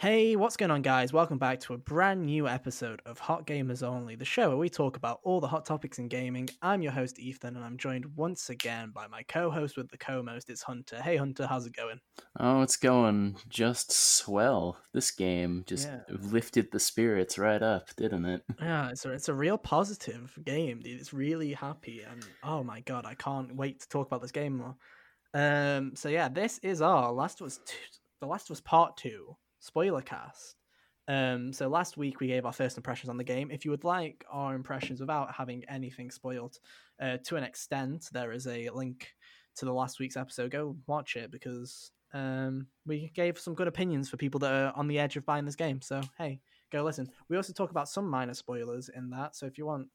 Hey, what's going on, guys? Welcome back to a brand new episode of Hot Gamers Only, the show where we talk about all the hot topics in gaming. I'm your host, Ethan, and I'm joined once again by my co host with the co most, it's Hunter. Hey, Hunter, how's it going? Oh, it's going just swell. This game just Yeah. lifted the spirits right up, didn't it? Yeah, it's a, it's a real positive game, dude. It's really happy, and oh my god, I can't wait to talk about this game more. Um, so yeah, this is our Last two, the Last Us Part Two spoiler cast. Um, so last week we gave our first impressions on the game. If you would like our impressions without having anything spoiled, uh, to an extent, there is a link to the last week's episode. Go watch it because um, we gave some good opinions for people that are on the edge of buying this game. So hey, go listen. We also talk about some minor spoilers in that. So if you want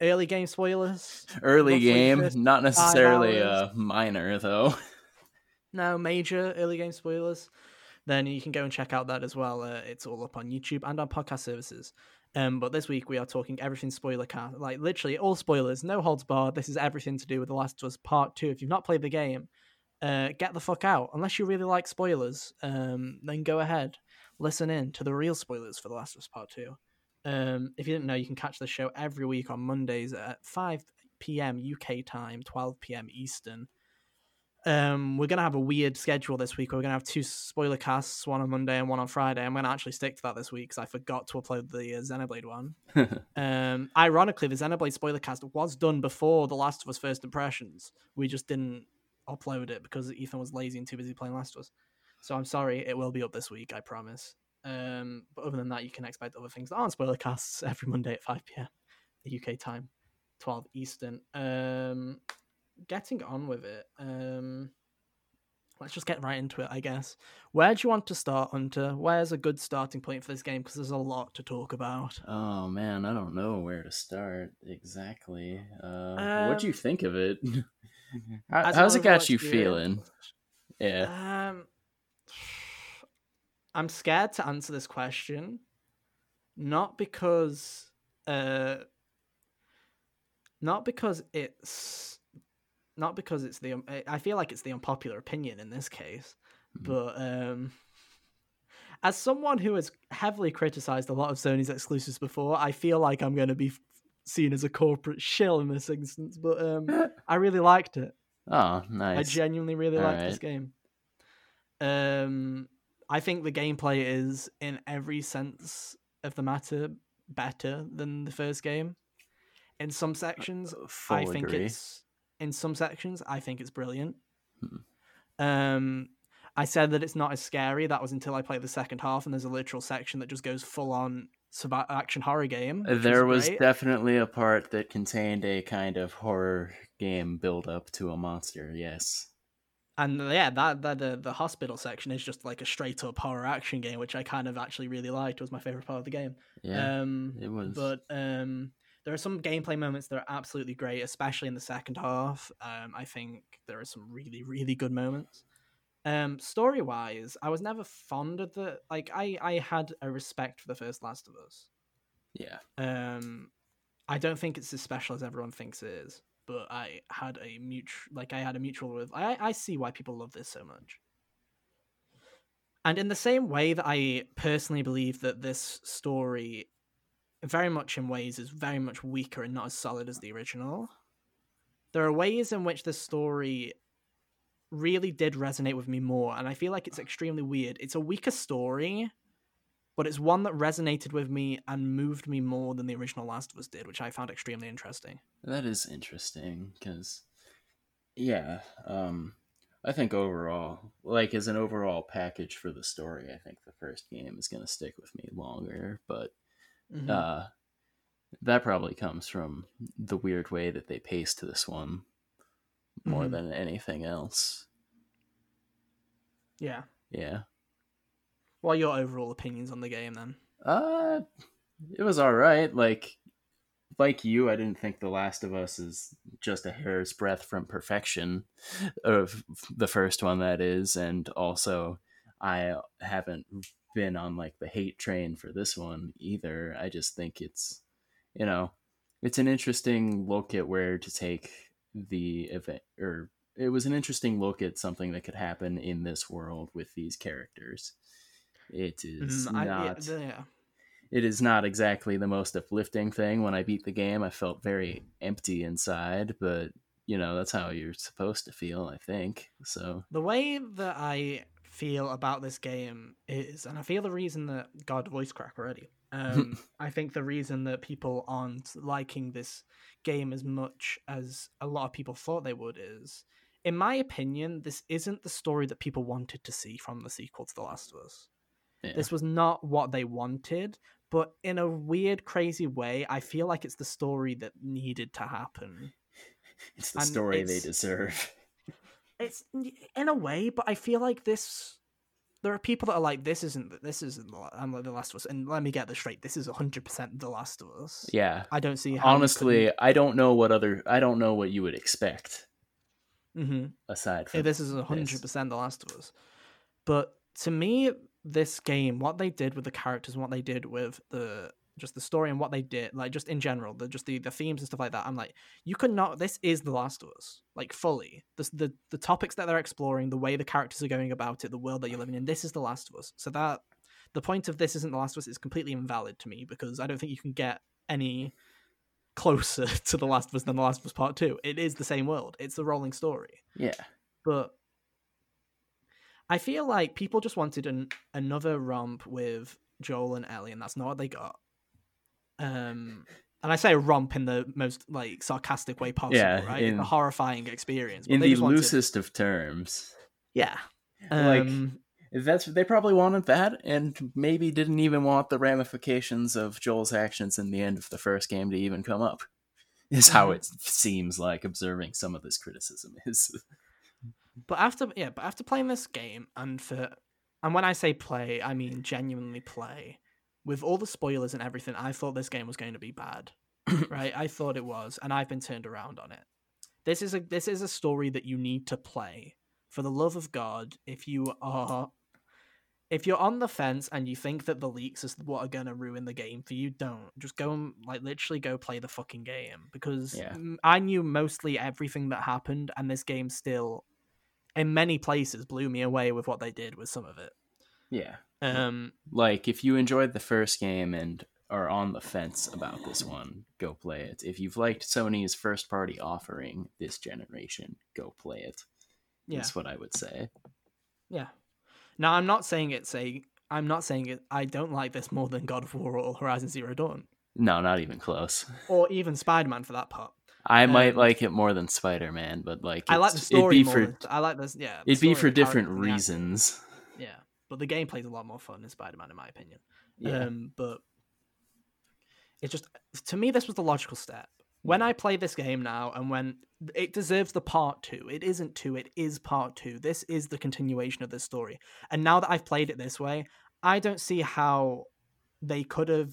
early game spoilers, Early game, not necessarily uh, minor though. no major early game spoilers, then you can go and check out that as well. Uh, it's all up on YouTube and on podcast services. Um, but this week we are talking everything spoiler cast, like literally all spoilers, no holds barred. This is everything to do with The Last of Us Part Two. If you've not played the game, uh, get the fuck out. Unless you really like spoilers, um, then go ahead, listen in to the real spoilers for The Last of Us Part Two. Um, if you didn't know, you can catch the show every week on Mondays at 5 p.m. UK time, 12 p.m. Eastern. Um, we're gonna have a weird schedule this week. We're gonna have two spoiler casts, one on Monday and one on Friday. I'm gonna actually stick to that this week because I forgot to upload the uh, Xenoblade one. Um, ironically, the Xenoblade spoiler cast was done before The Last of Us First Impressions. We just didn't upload it because Ethan was lazy and too busy playing Last of Us. So I'm sorry, it will be up this week, I promise. Um, but other than that, you can expect other things that aren't spoiler casts every Monday at 5 p.m. UK time, 12 Eastern. Um, getting on with it. Um, let's just get right into it, I guess. Where do you want to start, Hunter? Where's a good starting point for this game? Because there's a lot to talk about. oh man, I don't know where to start exactly. Uh, what do you Um, think of it? How, how's it got you feeling? Yeah. Um, I'm scared to answer this question, not because, uh, not because it's, not because it's the. I- I feel like it's the unpopular opinion in this case, Mhm. but um, as someone who has heavily criticized a lot of Sony's exclusives before, I feel like I'm going to be seen as a corporate shill in this instance. But um, I really liked it. Oh, nice! I genuinely really like this game. Um, I think the gameplay is, in every sense of the matter, better than the first game. In some sections, Full I think agree. it's in some sections I think it's brilliant. Hmm. Um, I said that it's not as scary. That was until I played the second half, and there's a literal section that just goes full on action horror game. There was great. definitely a part that contained a kind of horror game build up to a monster. Yes. and yeah, that that the, the hospital section is just like a straight up horror action game, which I kind of actually really liked. It was my favorite part of the game. Yeah. um, it was. but um, there are some gameplay moments that are absolutely great, especially in the second half. Um, I think there are some really really good moments. Um, story wise, I was never fond of the like. I I had a respect for the first Last of Us. yeah. Um, I don't think it's as special as everyone thinks it is, but I had a mutual, like I had a mutual with. I I see why people love this so much. And in the same way that I personally believe that this story, very much in ways, is very much weaker and not as solid as the original. There are ways in which the story really did resonate with me more, and I feel like it's extremely weird. It's a weaker story, but it's one that resonated with me and moved me more than the original Last of Us did, which I found extremely interesting. That is interesting because, yeah, um, I think overall, like as an overall package for the story, I think the first game is going to stick with me longer. But Mhm. uh, that probably comes from the weird way that they paced this one more Mhm. than anything else. yeah. Yeah. What are your overall opinions on the game then? Uh, it was all right. Like, like you, I didn't think The Last of Us is just a hair's breadth from perfection, of the first one that is, and also I haven't been on like the hate train for this one either. I just think it's, you know, it's an interesting look at where to take the event, or it was an interesting look at something that could happen in this world with these characters. It is Mm, I- not. yeah. it is not exactly the most uplifting thing. When I beat the game, I felt very empty inside, but you know that's how you're supposed to feel. I think so. The way that I feel about this game is, and I feel the reason that God voice crack already. Um, I think the reason that people aren't liking this game as much as a lot of people thought they would is, in my opinion, this isn't the story that people wanted to see from the sequel to The Last of Us. Yeah. This was not what they wanted, but in a weird, crazy way, I feel like it's the story that needed to happen. It's the and story they deserve. It's in a way, but I feel like this. There are people that are like, "This isn't. This isn't. the I'm like the Last of Us." And let me get this straight: this is 100 percent the Last of Us. Yeah. I don't see how. Honestly, I don't know what other. I don't know what you would expect hmm aside from. this is 100 percent the Last of Us. But to me, this game, what they did with the characters and what they did with the just the story and what they did, like just in general, the just the, the themes and stuff like that. I'm like, you could not. This is the Last of Us, like fully. This the the topics that they're exploring, the way the characters are going about it, the world that you're living in. This is the Last of Us. So that the point of this isn't the Last of Us is completely invalid to me because I don't think you can get any closer to the Last of Us than the Last of Us Part Two. It is the same world. It's the rolling story yeah. but I feel like people just wanted an, another romp with Joel and Ellie, and that's not what they got. Um, and I say a romp in the most like sarcastic way possible, Yeah, right? It's in- a horrifying experience. In the loosest of terms. yeah. Like- Um, That's they probably wanted that, and maybe didn't even want the ramifications of Joel's actions in the end of the first game to even come up. Is how Mhm. it seems like observing some of this criticism is. but after yeah, but after playing this game, and for and when I say play, I mean genuinely play. With all the spoilers and everything, I thought this game was going to be bad. right? I thought it was, and I've been turned around on it. This is a this is a story that you need to play. For the love of God, if you are if you're on the fence and you think that the leaks is what are gonna ruin the game for you, don't. Just go and like literally go play the fucking game. Because Yeah. I knew mostly everything that happened and this game still in many places blew me away with what they did with some of it. Yeah. Um Like if you enjoyed the first game and are on the fence about this one, go play it. If you've liked Sony's first party offering this generation, go play it. yeah. That's what I would say. Yeah. Now I'm not saying it's a. I'm not saying it. I don't like this more than God of War or Horizon Zero Dawn No, not even close. or even Spider Man for that part. I might Um, like it more than Spider Man, but like I like the story It'd be more. for than- I like this. Yeah. it'd be for different reasons. But the gameplay's a lot more fun in Spider Man, in my opinion. Yeah. Um, but it's just to me this was the logical step. When I play this game now, and when it deserves the part two, it isn't two, it is part two. This is the continuation of this story. And now that I've played it this way, I don't see how they could have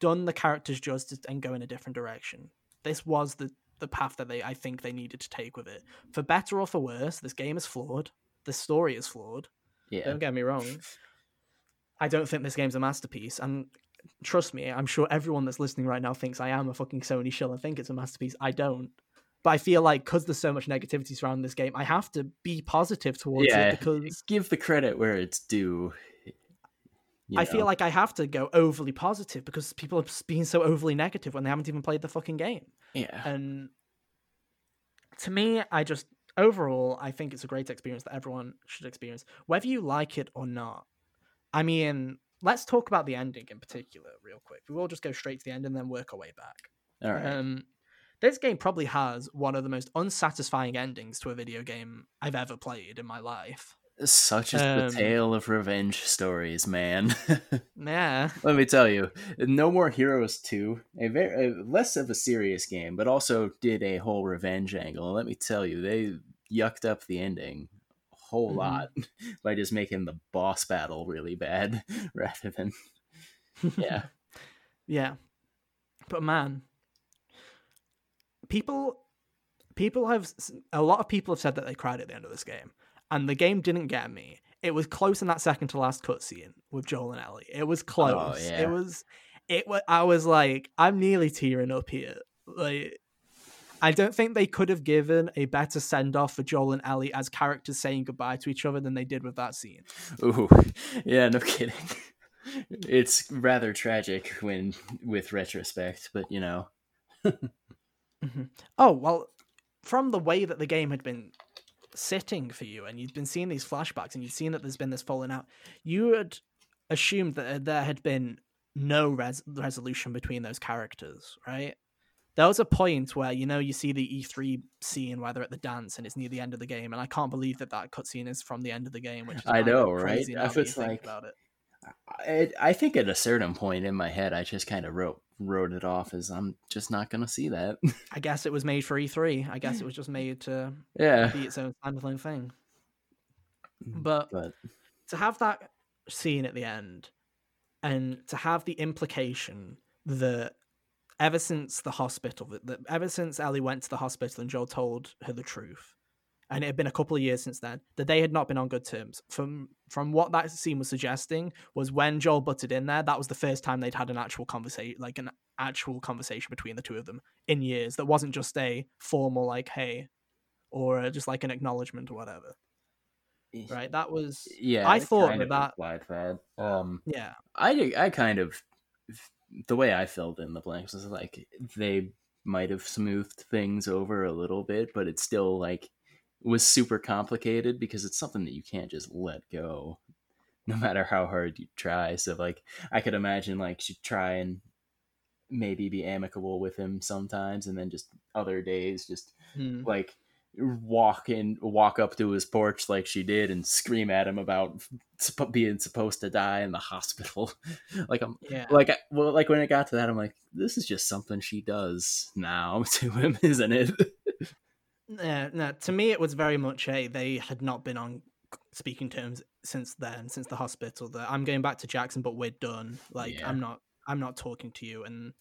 done the characters justice and go in a different direction. This was the the path that they I think they needed to take with it. For better or for worse, this game is flawed. The story is flawed. Yeah. Don't get me wrong. I don't think this game's a masterpiece, and trust me, I'm sure everyone that's listening right now thinks I am a fucking Sony shill and think it's a masterpiece. I don't. But I feel like because there's so much negativity surrounding this game, I have to be positive towards Yeah, it because give the credit where it's due. you I feel like I have to go overly positive because people are being so overly negative when they haven't even played the fucking game. yeah, And to me, I just overall, I think it's a great experience that everyone should experience, whether you like it or not. I mean, let's talk about the ending in particular, real quick. We will just go straight to the end and then work our way back. all right. Um, this game probably has one of the most unsatisfying endings to a video game I've ever played in my life. Such is um, the tale of revenge stories, man. Yeah, Let me tell you, No More Heroes 2, a very a, less of a serious game, but also did a whole revenge angle. Let me tell you, they yucked up the ending a whole Mhm. lot by just making the boss battle really bad rather than yeah. yeah. But man, people people have a lot of people have said that they cried at the end of this game, and the game didn't get me. It was close in that second to last cutscene with Joel and Ellie. It was close. yeah. It was. It was. I was like, I'm nearly tearing up here. Like, I don't think they could have given a better send off for Joel and Ellie as characters saying goodbye to each other than they did with that scene. Ooh, yeah, no kidding. It's rather tragic when with retrospect, but you know. mm-hmm. Oh well, from the way that the game had been sitting for you, and you'd been seeing these flashbacks, and you'd seen that there's been this falling out, you had assumed that uh, there had been no res- resolution between those characters, right? There was a point where you know you see the E3 scene where they're at the dance and it's near the end of the game, and I can't believe that that cutscene is from the end of the game. Which I know, right? I was like, about it. I think at a certain point in my head, I just kind of wrote wrote it off as I'm just not gonna see that. I guess it was made for E3. I guess it was just made to yeah be its own standalone thing. Mm, but, but to have that scene at the end, and to have the implication that ever since the hospital, that ever since Ellie went to the hospital and Joel told her the truth, and it had been a couple of years since then that they had not been on good terms. From from what that scene was suggesting was when Joel butted in there, that was the first time they'd had an actual conversation, like an actual conversation between the two of them in years. That wasn't just a formal like "hey," or just like an acknowledgement or whatever. Right, that was yeah. I thought that that that. Um, yeah, I I kind of the way I filled in the blanks was like they might have smoothed things over a little bit, but it's still like was super complicated because it's something that you can't just let go no matter how hard you try so like i could imagine like she'd try and maybe be amicable with him sometimes and then just other days just hmm. like walk in walk up to his porch like she did and scream at him about being supposed to die in the hospital like i'm yeah. like well like when it got to that i'm like this is just something she does now to him isn't it no, to me it was very much a they had not been on speaking terms since then, since the hospital. That I'm going back to Jackson, but we're done. Like yeah. I'm not, I'm not talking to you. And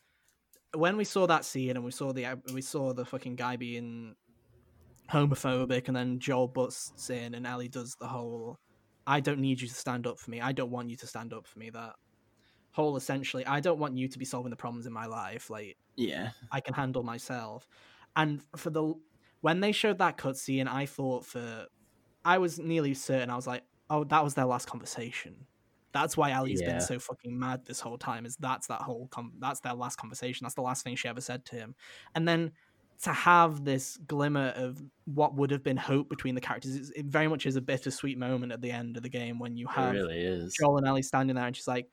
when we saw that scene and we saw the we saw the fucking guy being homophobic, and then Joel busts in and Ellie does the whole, "I don't need you to stand up for me. I don't want you to stand up for me." That whole essentially, I don't want you to be solving the problems in my life. Like, yeah, I can handle myself. And for the when they showed that cutscene, I thought for I was nearly certain I was like, oh, that was their last conversation. That's why Ellie's yeah. been so fucking mad this whole time. Is that's that whole com- that's their last conversation. That's the last thing she ever said to him. And then to have this glimmer of what would have been hope between the characters, it very much is a bittersweet moment at the end of the game when you have really is. Joel and Ellie standing there, and she's like,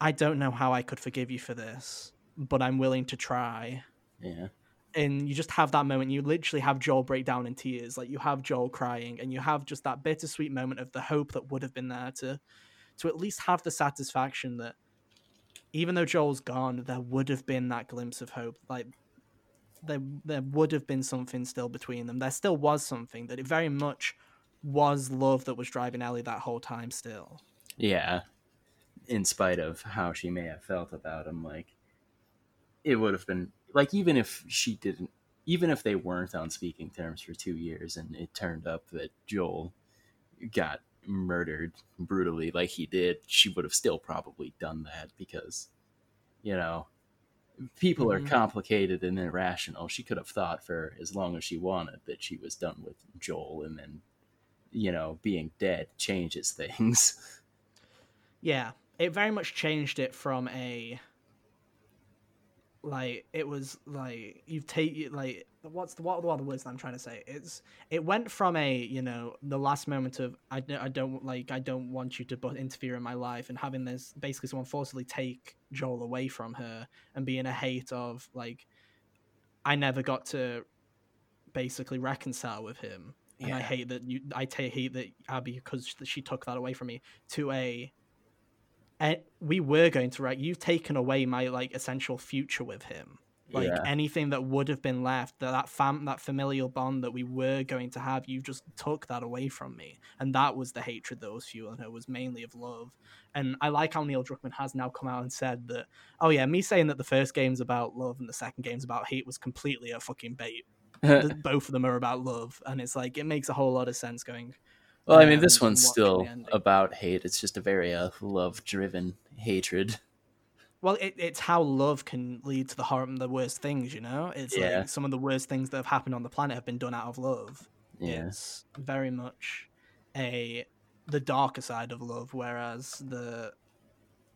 "I don't know how I could forgive you for this, but I'm willing to try." Yeah and you just have that moment you literally have joel break down in tears like you have joel crying and you have just that bittersweet moment of the hope that would have been there to to at least have the satisfaction that even though joel's gone there would have been that glimpse of hope like there there would have been something still between them. There still was something that it very much was love that was driving ellie that whole time still. Yeah. In spite of how she may have felt about him like it would have been like even if she didn't even if they weren't on speaking terms for two years and it turned up that joel got murdered brutally like he did she would have still probably done that because you know people mm-hmm. are complicated and irrational she could have thought for as long as she wanted that she was done with joel and then you know being dead changes things yeah it very much changed it from a like it was like you've taken like what's the what, what are the words that I'm trying to say? It's it went from a you know the last moment of I, I don't like I don't want you to but interfere in my life and having this basically someone forcibly take Joel away from her and being a hate of like I never got to basically reconcile with him yeah. and I hate that you I t- hate that Abby because she took that away from me to a we were going to write you've taken away my like essential future with him. Like yeah. anything that would have been left that that fam that familial bond that we were going to have you just took that away from me. And that was the hatred that was fueling her was mainly of love. And i like how neil druckmann has now come out and said that oh yeah me saying that the first game's about love and the second game's about hate was completely a fucking bait. Both of them are about love. And it's like it makes a whole lot of sense going well, I mean, this one's still about hate. It's just a very uh, love-driven hatred. well, it, it's how love can lead to the horror, the worst things. You know, it's Yeah. like some of the worst things that have happened on the planet have been done out of love. Yeah. It's very much a the darker side of love, whereas the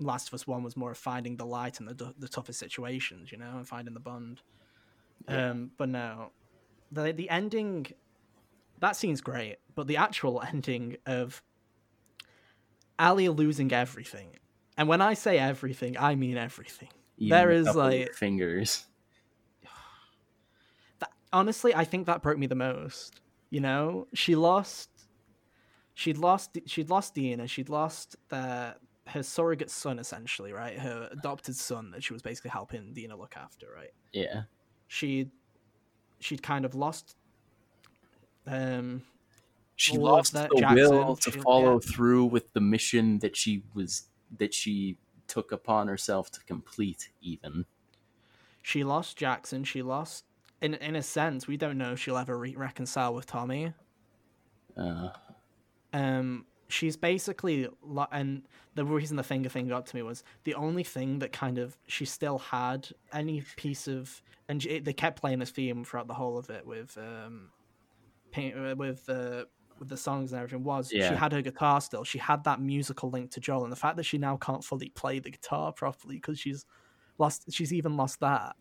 Last of Us One was more of finding the light in the the toughest situations, you know, and finding the bond. Yeah. Um, but no, the the ending, that scene's great, but the actual ending of Ellie losing everything, and when I say everything, I mean everything. Even There is, like- fingers. that, honestly, I think that broke me the most. You know, she lost, she'd lost, she'd lost Dina, she'd lost their her surrogate son, essentially, right? Her adopted son that she was basically helping Dina look after, right? Yeah. She, she'd kind of lost. Um, She lost that the Jackson, will to follow yeah. through with the mission that she was that she took upon herself to complete. Even she lost Jackson. She lost, in in a sense, we don't know if she'll ever re- reconcile with Tommy. uh, um she's basically lo- and the reason the finger thing got to me was the only thing that kind of she still had any piece of and they kept playing this theme throughout the whole of it with um paint uh, with the with the songs and everything was Yeah. she had her guitar still she had that musical link to Joel and the fact that she now can't fully play the guitar properly because she's lost she's even lost that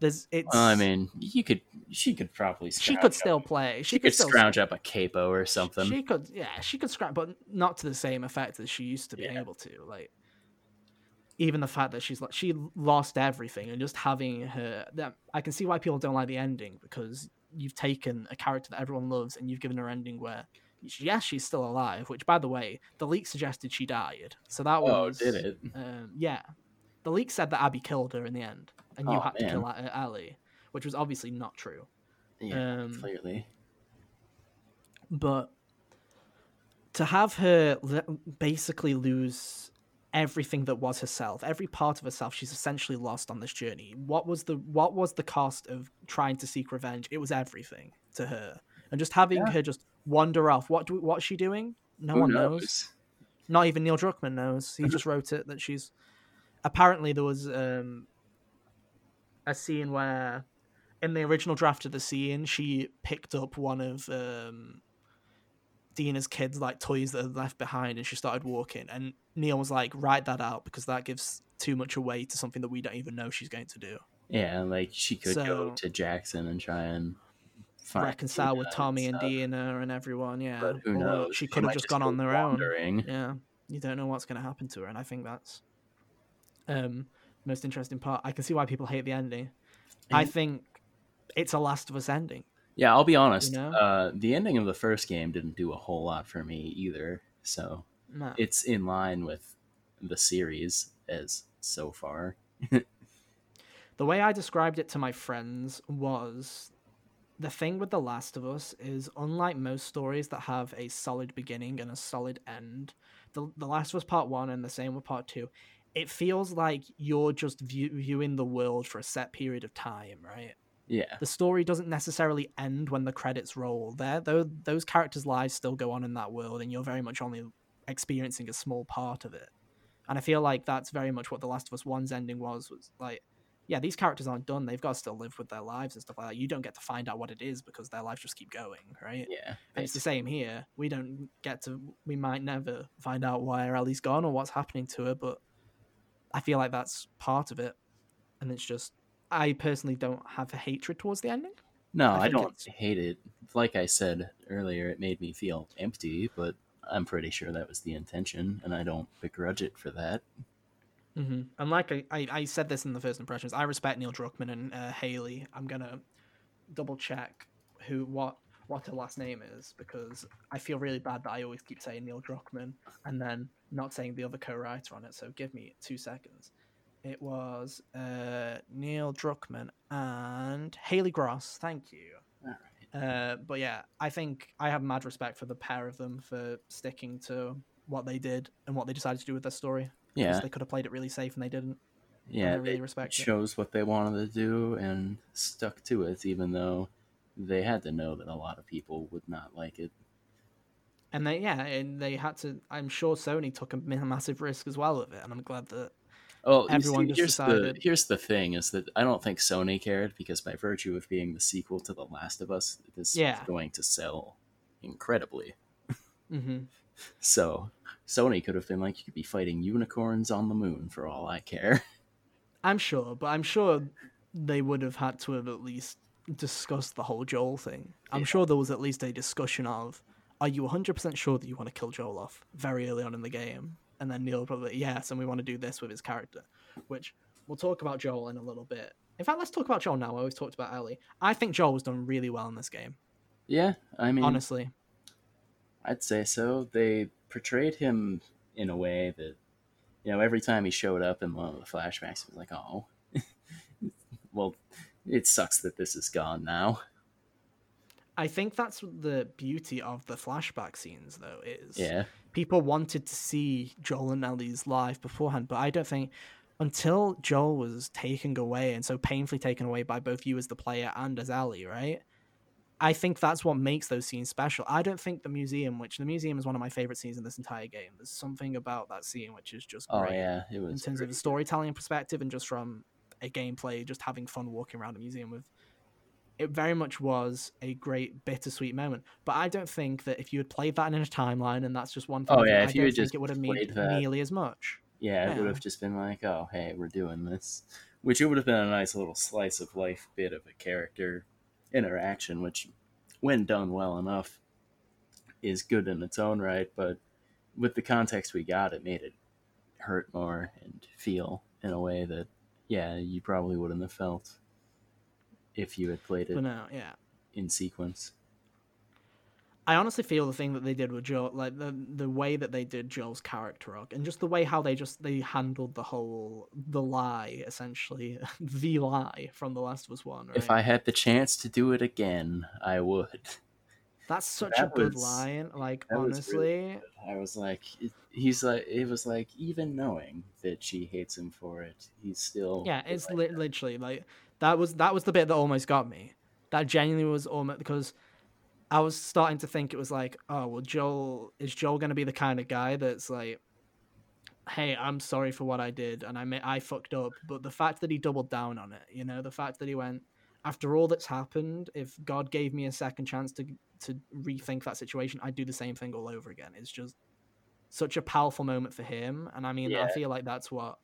there's it's I mean, you could she could probably she could still play she could still scrounge up a capo or something. she could, yeah, she could scrap, but not to the same effect as she used to be Yeah. able to. Like, even the fact that she's like she lost everything, and just having her. That I can see why people don't like the ending because you've taken a character that everyone loves and you've given her an ending where, yes, she's still alive. Which, by the way, the leak suggested she died, so that oh, was did it? Um, yeah, the leak said that Abby killed her in the end, and you Oh, had to kill A- Ellie, which was obviously not true. Yeah, um, clearly. but to have her basically lose everything that was herself every part of herself she's essentially lost on this journey. What was the what was the cost of trying to seek revenge? It was everything to her. And just having Yeah. her just wander off what do, what's she doing? No Who one knows? knows. Not even neil druckmann knows. He just wrote it that she's apparently there was um a scene where in the original draft of the scene she picked up one of um Dina's kids like toys that are left behind and she started walking and Neil was like write that out because that gives too much away to something that we don't even know she's going to do. Yeah, like she could go to Jackson and try and reconcile with Tommy and stuff, Dina and everyone yeah. But who Or knows? she could have just gone go on their own. yeah. You don't know what's going to happen to her and I think that's um most interesting part. I can see why people hate the ending. I think it's a Last of Us ending Yeah, I'll be honest. know? Uh, the ending of the first game didn't do a whole lot for me either. So no. it's in line with the series as so far. the way I described it to my friends was the thing with The Last of Us is unlike most stories that have a solid beginning and a solid end, the, the Last of Us Part 1 and the same with Part 2, it feels like you're just view, viewing the world for a set period of time, right? Yeah, The story doesn't necessarily end when the credits roll. There, those, those characters' lives still go on in that world, and you're very much only experiencing a small part of it. And I feel like that's very much what The Last of Us 1's ending was, was like, yeah, these characters aren't done. They've got to still live with their lives and stuff like that. You don't get to find out what it is because their lives just keep going, right? yeah. And it's the same here. We don't get to. We might never find out why Ellie's gone or what's happening to her, but I feel like that's part of it. And it's just, I personally don't have a hatred towards the ending. No, I I, don't it's- hate it. Like I said earlier, it made me feel empty, but I'm pretty sure that was the intention, and I don't begrudge it for that. Mm-hmm. And like I, I, I said this in the first impressions, I respect Neil Druckmann and uh, Halley. I'm gonna double check who what what her last name is because I feel really bad that I always keep saying Neil Druckmann and then not saying the other co-writer on it. So give me two seconds. It was uh, Neil Druckmann and Halley Gross. Thank you. All Uh, but yeah, I think I have mad respect for the pair of them for sticking to what they did and what they decided to do with their story. Yeah, they could have played it really safe and they didn't. yeah. I really they respect it. chose what they wanted to do and stuck to it, even though they had to know that a lot of people would not like it. And they, yeah, and they had to. I'm sure Sony took a massive risk as well with it, and I'm glad that Oh, Everyone see, here's the here's the thing is that I don't think Sony cared because by virtue of being the sequel to The Last of Us, this Yeah. is going to sell incredibly. hmm So Sony could have been like, you could be fighting unicorns on the moon for all I care. I'm sure, but I'm sure they would have had to have at least discussed the whole Joel thing. I'm Yeah. sure there was at least a discussion of, are you 100% sure that you want to kill Joel off very early on in the game? And then Neil probably, yes, and we want to do this with his character, which we'll talk about Joel in a little bit. In fact, let's talk about Joel now. I always talked about Ellie. I think Joel was done really well in this game, Yeah, I mean, honestly. I'd say so. They portrayed him in a way that, you know, every time he showed up in one of the flashbacks, it was like, oh, well, it sucks that this is gone now. I think that's the beauty of the flashback scenes, though, is Yeah. People wanted to see Joel and Ellie's life beforehand, but I don't think until Joel was taken away and so painfully taken away by both you as the player and as Ellie, right? I think that's what makes those scenes special. I don't think the museum, which the museum is one of my favorite scenes in this entire game. There's something about that scene which is just Oh yeah, it was in terms of pretty a storytelling perspective and just from a gameplay, just having fun walking around a museum with. It very much was a great bittersweet moment, but I don't think that if you had played that in a timeline and that's just one thing, Oh, yeah, I if you don't think it would have that- nearly as much. Yeah, it would have just been like, oh, hey, we're doing this. Which it would have been a nice little slice of life bit of a character interaction, which, when done well enough, is good in its own right. But with the context we got, it made it hurt more and feel in a way that, yeah, you probably wouldn't have felt if you had played it. But no, yeah. in sequence. I honestly feel the thing that they did with Joel, like the the way that they did Joel's character arc, and just the way how they just they handled the whole the lie essentially, the lie from the Last of Us One. Right? If I had the chance to do it again, I would. That's such that a good was- line. Like was honestly, really I was like, it, he's like, it was like, even knowing that she hates him for it, he's still. yeah, it's like li- literally like that was that was the bit that almost got me. That genuinely was almost because I was starting to think it was like, oh well, Joel is Joel going to be the kind of guy that's like, hey, I'm sorry for what I did and I may, I fucked up, but the fact that he doubled down on it, you know, the fact that he went after all that's happened, if God gave me a second chance to to rethink that situation, I'd do the same thing all over again. It's just such a powerful moment for him, and I mean, I feel like that's what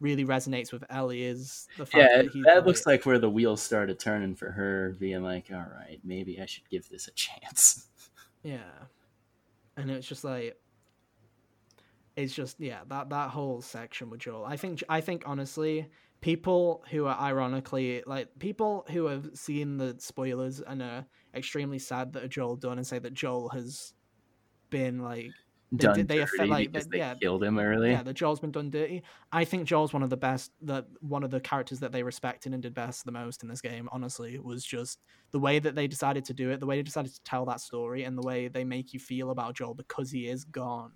really resonates with Ellie is the fact Yeah, that that looks like where the wheels started turning for her, being like, all right, maybe I should give this a chance. Yeah. And it's just like it's just yeah, that that whole section with Joel. I think I think honestly, people who are ironically like people who have seen the spoilers and are extremely sad that Joel done and say that Joel has been like They Done did- they affect, like, they yeah, killed him early. yeah, the Joel's been done dirty. I think Joel's one of the best that one of the characters that they respected and did best the most in this game, honestly, was just the way that they decided to do it, the way they decided to tell that story, and the way they make you feel about Joel because he is gone.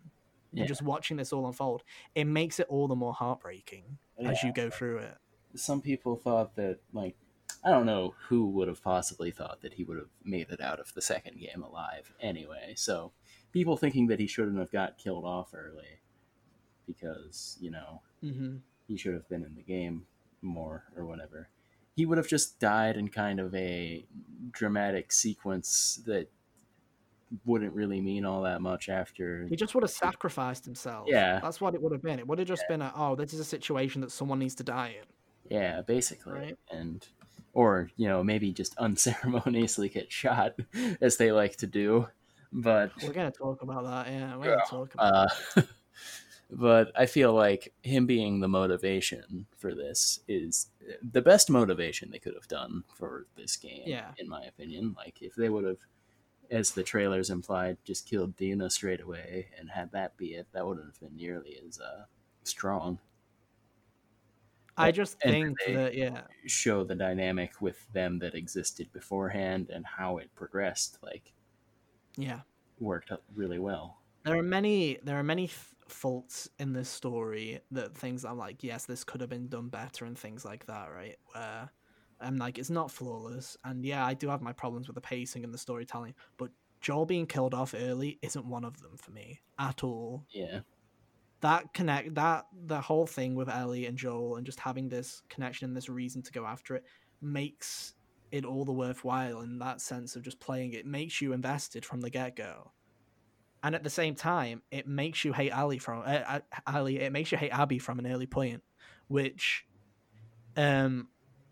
Yeah. And just watching this all unfold, it makes it all the more heartbreaking oh, as you go through it. Some people thought that, like, I don't know who would have possibly thought that he would have made it out of the second game alive anyway. So, people thinking that he shouldn't have got killed off early because, you know, hmm he should have been in the game more or whatever. He would have just died in kind of a dramatic sequence that wouldn't really mean all that much after. He just would have sacrificed himself. Yeah. That's what it would have been. It would have just been a, oh, this is a situation that someone needs to die in. Yeah, basically. Right. And or, you know, maybe just unceremoniously get shot as they like to do. But We're going to talk about that. Yeah, we're going to talk about uh but I feel like him being the motivation for this is the best motivation they could have done for this game Yeah. in my opinion. Like if they would have as the trailers implied just killed Dina straight away and had that be it, that wouldn't have been nearly as uh, strong. I just And think they- that, yeah. show the dynamic with them that existed beforehand and how it progressed like Yeah. worked out really well. There are many there are many f- faults in this story that things I'm like yes this could have been done better and things like that right? Where I'm like it's not flawless. And yeah I do have my problems with the pacing and the storytelling but Joel being killed off early isn't one of them for me at all. Yeah. That connect that the whole thing with Ellie and Joel and just having this connection and this reason to go after it makes it all the worthwhile in that sense of just playing it. Makes you invested from the get-go. And at the same time it makes you hate Ellie from uh, Ellie it makes you hate Abby from an early point which um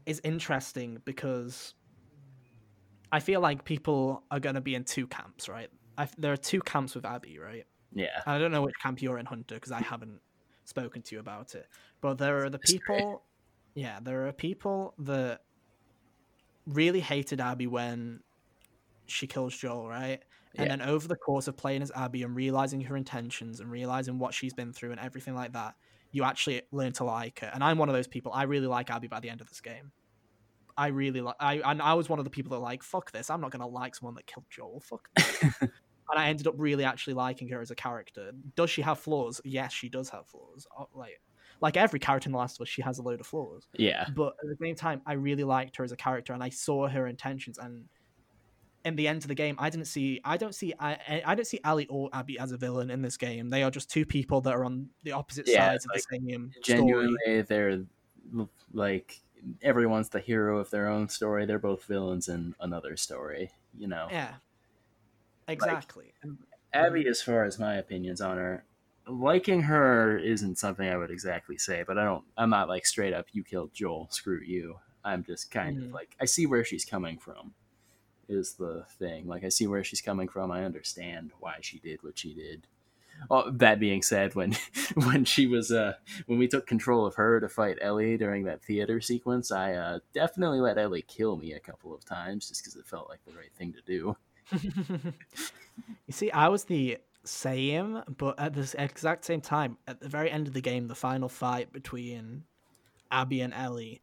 is interesting because I feel like people are going to be in two camps right? I, there are two camps with Abby right? Yeah. I don't know which camp you're in, Hunter, because I haven't spoken to you about it. But there are the people, yeah, there are people that really hated Abby when she kills Joel, right? And Yeah. then over the course of playing as Abby and realizing her intentions and realizing what she's been through and everything like that, you actually learn to like her. And I'm one of those people. I really like Abby by the end of this game. I really like. I and I was one of the people that like fuck this. I'm not gonna like someone that killed Joel. Fuck. this." and I ended up really actually liking her as a character. Does she have flaws? Yes, she does have flaws. Uh, Like like every character in The Last of Us, she has a load of flaws. Yeah. But at the same time, I really liked her as a character, and I saw her intentions. And in the end of the game, I didn't see, I don't see, I, I don't see Ellie or Abby as a villain in this game. They are just two people that are on the opposite Yeah, sides of like, the same story. Genuinely, they're like everyone's the hero of their own story. They're both villains in another story. You know. Yeah, exactly. And- Abby, as far as my opinions on her, liking her isn't something I would exactly say, but I don't. I'm not like straight up. You killed Joel. Screw you. I'm just kind Mhm. of like I see where she's coming from. Is the thing like I see where she's coming from. I understand why she did what she did. Oh, that being said, when when she was uh when we took control of her to fight Ellie during that theater sequence, I uh, definitely let Ellie kill me a couple of times just because it felt like the right thing to do. you see, I was the same, but at the exact same time, at the very end of the game, the final fight between Abby and Ellie,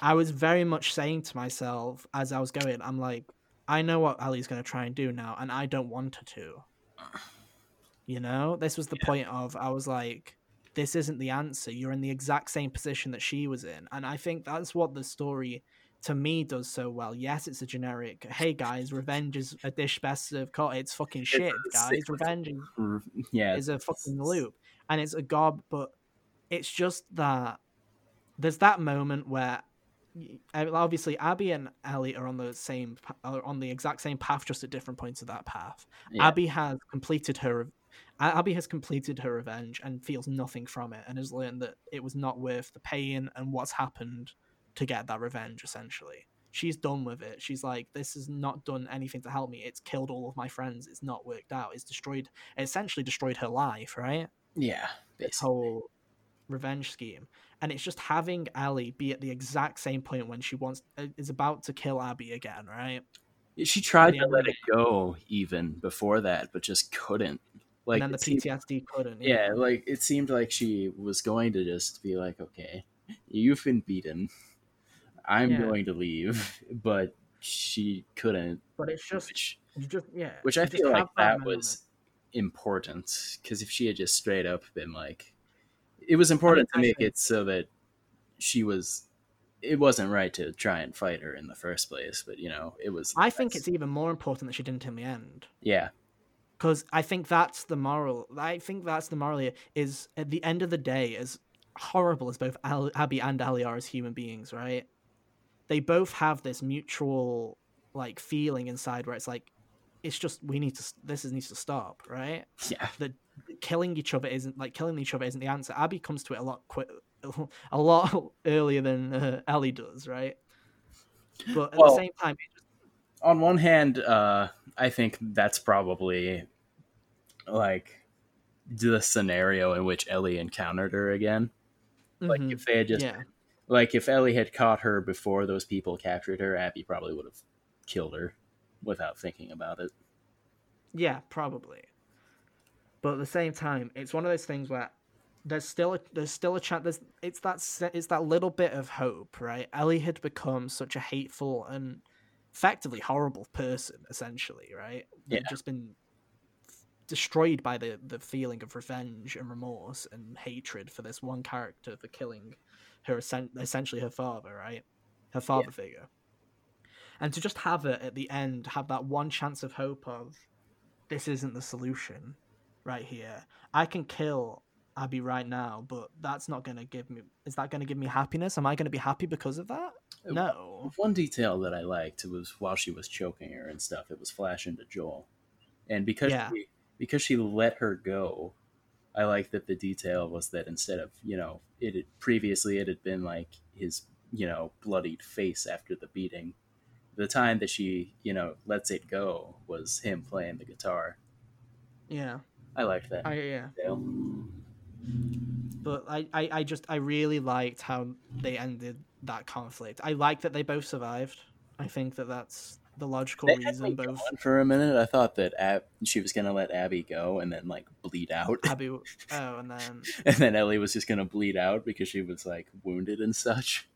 I was very much saying to myself as I was going, I'm like, I know what Ellie's going to try and do now, and I don't want her to. You know, this was the Yeah. point of I was like, this isn't the answer. You're in the exact same position that she was in, and I think that's what the story to me does so well. Yes, it's a generic. Hey guys, revenge is a dish best served cold. It's fucking shit, guys. Revenge is, Yeah, is a fucking loop, and it's a gob. But it's just that there's that moment where obviously Abby and Ellie are on the same are on the exact same path, just at different points of that path. yeah. Abby has completed her. Abby has completed her revenge and feels nothing from it, and has learned that it was not worth the pain and what's happened to get that revenge. Essentially, she's done with it. She's like, "This has not done anything to help me. It's killed all of my friends. It's not worked out. It's destroyed. It essentially destroyed her life, right? yeah. This whole revenge scheme." And it's just having Ellie be at the exact same point when she wants uh, is about to kill Abby again, right? She tried to let it go even before that, but just couldn't. Like and then the seemed- PTSD couldn't. yeah, like it seemed like she was going to just be like, "Okay, you've been beaten. I'm Yeah. going to leave," but she couldn't. but it's just Which, You just yeah. which I feel like that was important because if she had just straight up been like, it was important to make it so that she was. It wasn't right to try and fight her in the first place, but you know, it was. I think it's even more important that she didn't in the end. yeah, Because I think that's the moral. I think that's the moral here. Is at the end of the day, as horrible as both Al- Abby and Ellie are as human beings, right? They both have this mutual like feeling inside where it's like, it's just we need to. This is, needs to stop, right? yeah, that killing each other isn't like killing each other isn't the answer. Abby comes to it a lot quick, a lot earlier than uh, Ellie does, right? But at Well- the same time, it just, on one hand, uh, I think that's probably like the scenario in which Ellie encountered her again. Like if they had just yeah, like if Ellie had caught her before those people captured her, Abby probably would have killed her without thinking about it. yeah, probably. But at the same time, it's one of those things where there's still a, there's still a chance. There's it's that it's that little bit of hope, right? Ellie had become such a hateful and effectively horrible person, essentially, right? Yeah. just been destroyed by the the feeling of revenge and remorse and hatred for this one character for killing her essentially her father, right? Her father figure. And to just have it at the end, have that one chance of hope of this isn't the solution right here. I can kill Abby right now, but that's not going to give me. Is that going to give me happiness? Am I going to be happy because of that? Uh, No. One detail that I liked was while she was choking her and stuff, it was flashing to Joel, and because Yeah. she, because she let her go, I like that the detail was that instead of you know it had, previously it had been like his you know bloodied face after the beating, the time that she you know lets it go was him playing the guitar. Yeah. I liked that I yeah. detail. But I, I, I just I really liked how they ended that conflict. I like that they both survived. I think that that's the logical They reason both for a minute. I thought that Ab- she was gonna let Abby go and then like bleed out. Abby. Oh, and then and then Ellie was just gonna bleed out because she was like wounded and such.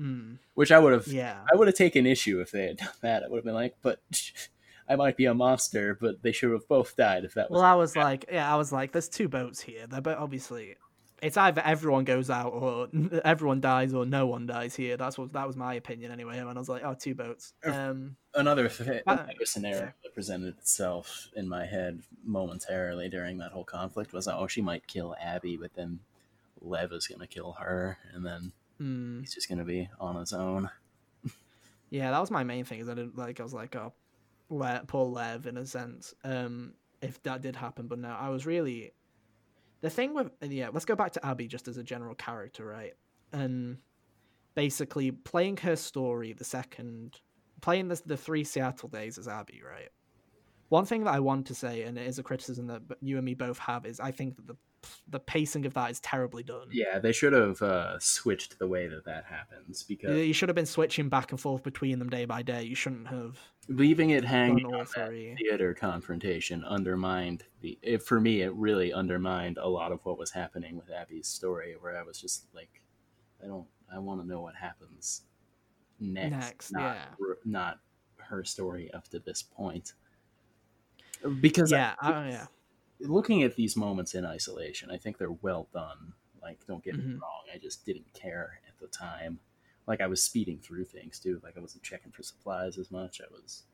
mm, Which I would have, yeah. I would have taken issue if they had done that. I would have been like, but I might be a monster, but they should have both died if that was. Well, I was like, yeah, I was like, there's two boats here. They're but obviously, it's either everyone goes out or everyone dies or no one dies here. That's what that was my opinion anyway. And I was like, oh, two boats. Um, another, th- another scenario that presented itself in my head momentarily during that whole conflict was, oh, she might kill Abby, but then Lev is gonna kill her, and then mm, he's just gonna be on his own. yeah, that was my main thing. Is I didn't like. I was like, oh, Le- poor Lev in a sense. Um, if that did happen, but no, I was really the thing with yeah. Let's go back to Abby just as a general character, right? And basically playing her story the second playing this the three Seattle days as Abby, right? One thing that I want to say, and it is a criticism that you and me both have, is I think that the the pacing of that is terribly done. Yeah, they should have uh, switched the way that that happens because You should have been switching back and forth between them day by day. You shouldn't have leaving it hanging on that theater confrontation undermined the it, for me it really undermined a lot of what was happening with abby's story where i was just like i don't i want to know what happens next, Next, not, yeah. not her story up to this point because Yeah, I, yeah. Looking at these moments in isolation i think they're well done like don't get me Mhm. wrong i just didn't care at the time like i was speeding through things too like i wasn't checking for supplies as much i was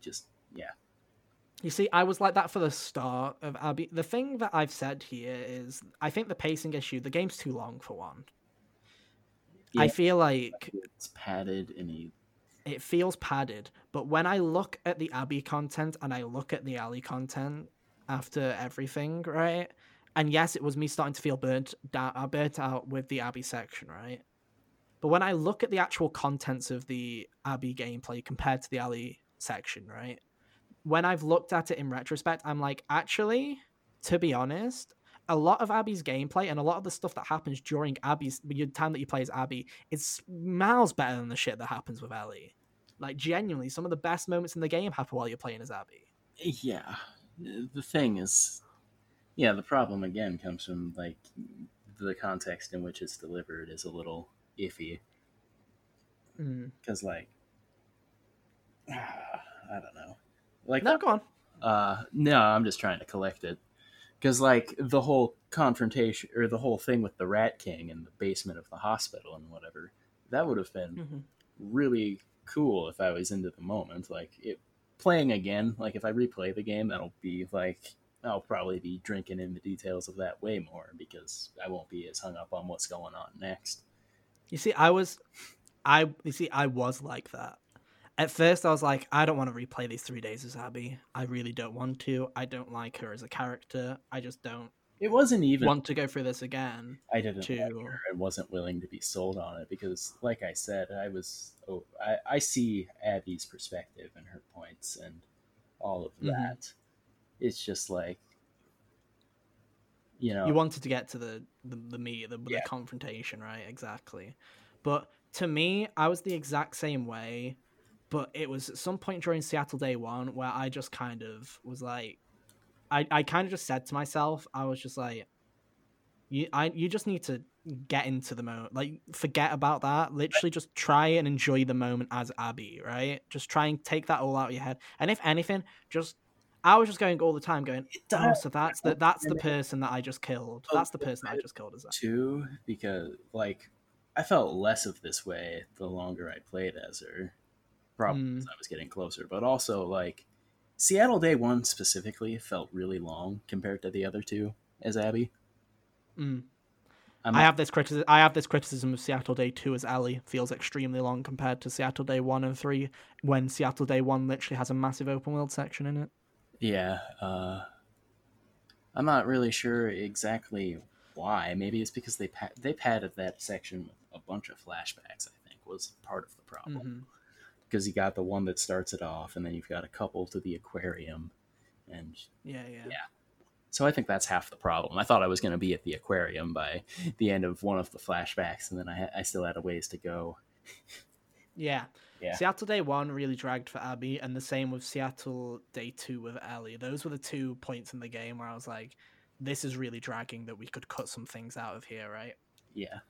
just yeah You see, I was like that for the start of Abby. The thing that I've said here is, I think the pacing issue. The game's too long for one. I feel like it's padded and he it feels padded, but when I look at the Abby content and I look at the Ellie content after everything, right? And yes, it was me starting to feel burnt down, uh, burnt out with the Abby section, right? But when I look at the actual contents of the Abby gameplay compared to the Ellie section, right? When I've looked at it in retrospect, I'm like, actually, to be honest, a lot of Abby's gameplay and a lot of the stuff that happens during Abby's your time that you play as Abby is miles better than the shit that happens with Ellie. Like genuinely, some of the best moments in the game happen while you're playing as Abby. yeah the thing is yeah the problem again comes from like the context in which it's delivered is a little iffy Mm. because like i don't know like No, go on. uh no i'm just trying to collect it because like the whole confrontation or the whole thing with the rat king in the basement of the hospital and whatever that would have been Mhm. really cool if I was into the moment. Like it playing again, like if I replay the game, that'll be like I'll probably be drinking in the details of that way more because I won't be as hung up on what's going on next. You see, I was, I you see, I was like that. At first, I was like, I don't want to replay these three days as Abby. I really don't want to. I don't like her as a character. I just don't It wasn't even want to go through this again. I didn't to- and wasn't willing to be sold on it because, like I said, I was oh, I, I see Abby's perspective and her points and all of Mhm. that. It's just like you know You wanted to get to the the, the meat, the, Yeah. the confrontation, right? Exactly. But to me, I was the exact same way. But it was at some point during Seattle Day One where I just kind of was like, I, I kind of just said to myself, I was just like, you I you just need to get into the moment, like forget about that. Literally, just try and enjoy the moment as Abby, right? Just try and take that all out of your head. And if anything, just I was just going all the time, going, it Oh, so that's the that's the person that I just killed. Oh, That's the person I just killed. Is that? too because like I felt less of this way the longer I played as her. Probably Mm. I was getting closer, but also like Seattle Day One specifically felt really long compared to the other two as Abby. Mm. I have this criticism. I have this criticism of Seattle Day Two as Ellie feels extremely long compared to Seattle Day One and Three, when Seattle Day One literally has a massive open world section in it. Yeah, uh, I'm not really sure exactly why. Maybe it's because they pa- they padded that section with a bunch of flashbacks. I think was part of the problem Mhm. Because you got the one that starts it off, and then you've got a couple to the aquarium, and Yeah, yeah, Yeah. so I think that's half the problem. I thought I was going to be at the aquarium by the end of one of the flashbacks, and then I I still had a ways to go. Yeah. Yeah. Seattle Day One really dragged for Abby, and the same with Seattle Day Two with Ellie. Those were the two points in the game where I was like, "This is really dragging. That we could cut some things out of here, right?" Yeah,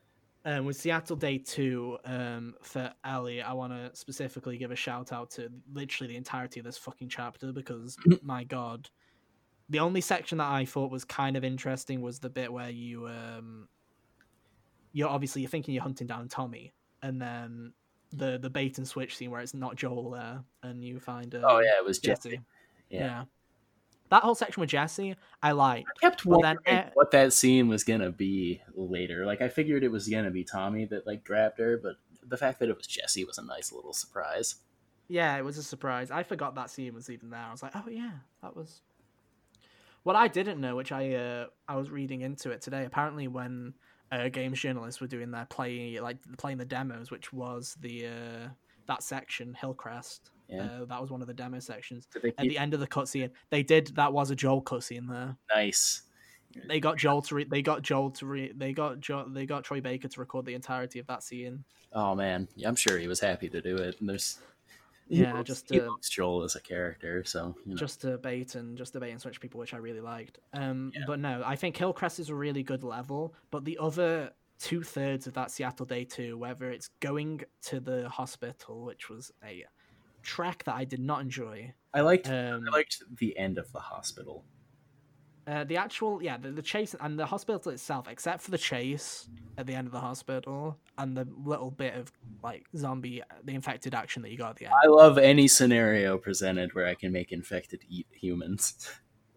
Um, with Seattle Day 2, um, for Ellie, I want to specifically give a shout out to literally the entirety of this fucking chapter because, my god, the only section that I thought was kind of interesting was the bit where you, um, you're obviously you're thinking you're hunting down Tommy, and then the the bait and switch scene where it's not Joel there, and you find um, Oh yeah, it was Jesse. Jesse. Yeah. Yeah. That whole section with Jesse, I liked. I kept then, wondering eh, what that scene was gonna be later. Like I figured it was gonna be Tommy that like grabbed her, but the fact that it was Jesse was a nice little surprise. Yeah, it was a surprise. I forgot that scene was even there. I was like, oh yeah, that was. What I didn't know, which I uh, I was reading into it today. Apparently, when uh, games journalists were doing their play, like playing the demos, which was the uh, that section Hillcrest. Yeah. Uh, that was one of the demo sections. They At the end of the cutscene, they did that was a Joel cutscene there. nice? They got Joel to re- they got Joel to re- they got jo- they got Troy Baker to record the entirety of that scene. Oh man, yeah, I'm sure he was happy to do it. And there's he Yeah, loves- just, Joel as a character, so you know. just to bait and just to bait and switch people, which I really liked. Um, Yeah. but no, I think Hillcrest is a really good level, but the other two thirds of that Seattle Day two, whether it's going to the hospital, which was a track that I did not enjoy. I liked Um, I liked the end of the hospital. uh, the actual yeah, the, the chase and the hospital itself, except for the chase at the end of the hospital and the little bit of like zombie, the infected action that you got at the end. I love any scenario presented where I can make infected eat humans.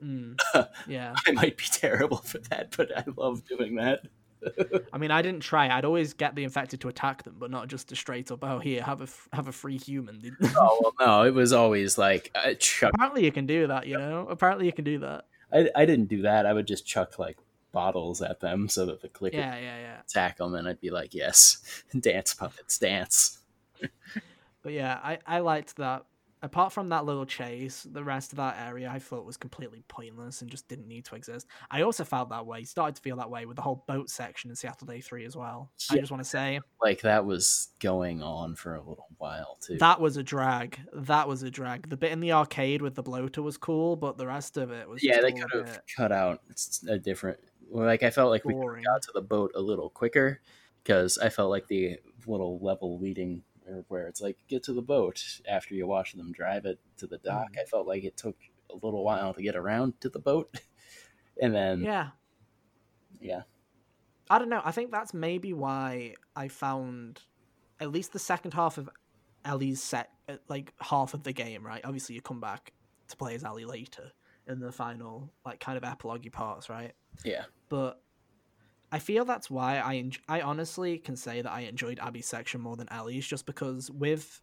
Mm, yeah. I might be terrible for that, but I love doing that. I mean, I didn't try. I'd always get the infected to attack them, but not just to straight up. Oh, here, have a f- have a free human. Oh well, no, it was always like I chuck. Apparently, you can do that. You know, apparently you can do that. I, I didn't do that. I would just chuck like bottles at them so that the clicker Yeah, yeah, yeah. attack them, and I'd be like, "Yes, dance puppets, dance." But yeah, I I liked that. Apart from that little chase, the rest of that area I thought was completely pointless and just didn't need to exist. I also felt that way. Started to feel that way with the whole boat section in Seattle Day Three as well. I just want to say Like that was going on for a little while too. that was a drag. That was a drag. The bit in the arcade with the bloater was cool, but the rest of it was yeah, they could have bit cut out a different. Like I felt like we got to the boat a little quicker because I felt like the little level leading or where it's like get to the boat after you watch them drive it to the dock. Mm. I felt like it took a little while to get around to the boat, and then yeah, Yeah. I don't know. I think that's maybe why I found at least the second half of Ellie's set, uh, like half of the game, right? Obviously, you come back to play as Ellie later in the final, like kind of epilogue parts, right? yeah, But I feel that's why I en- I honestly can say that I enjoyed Abby's section more than Ellie's, just because with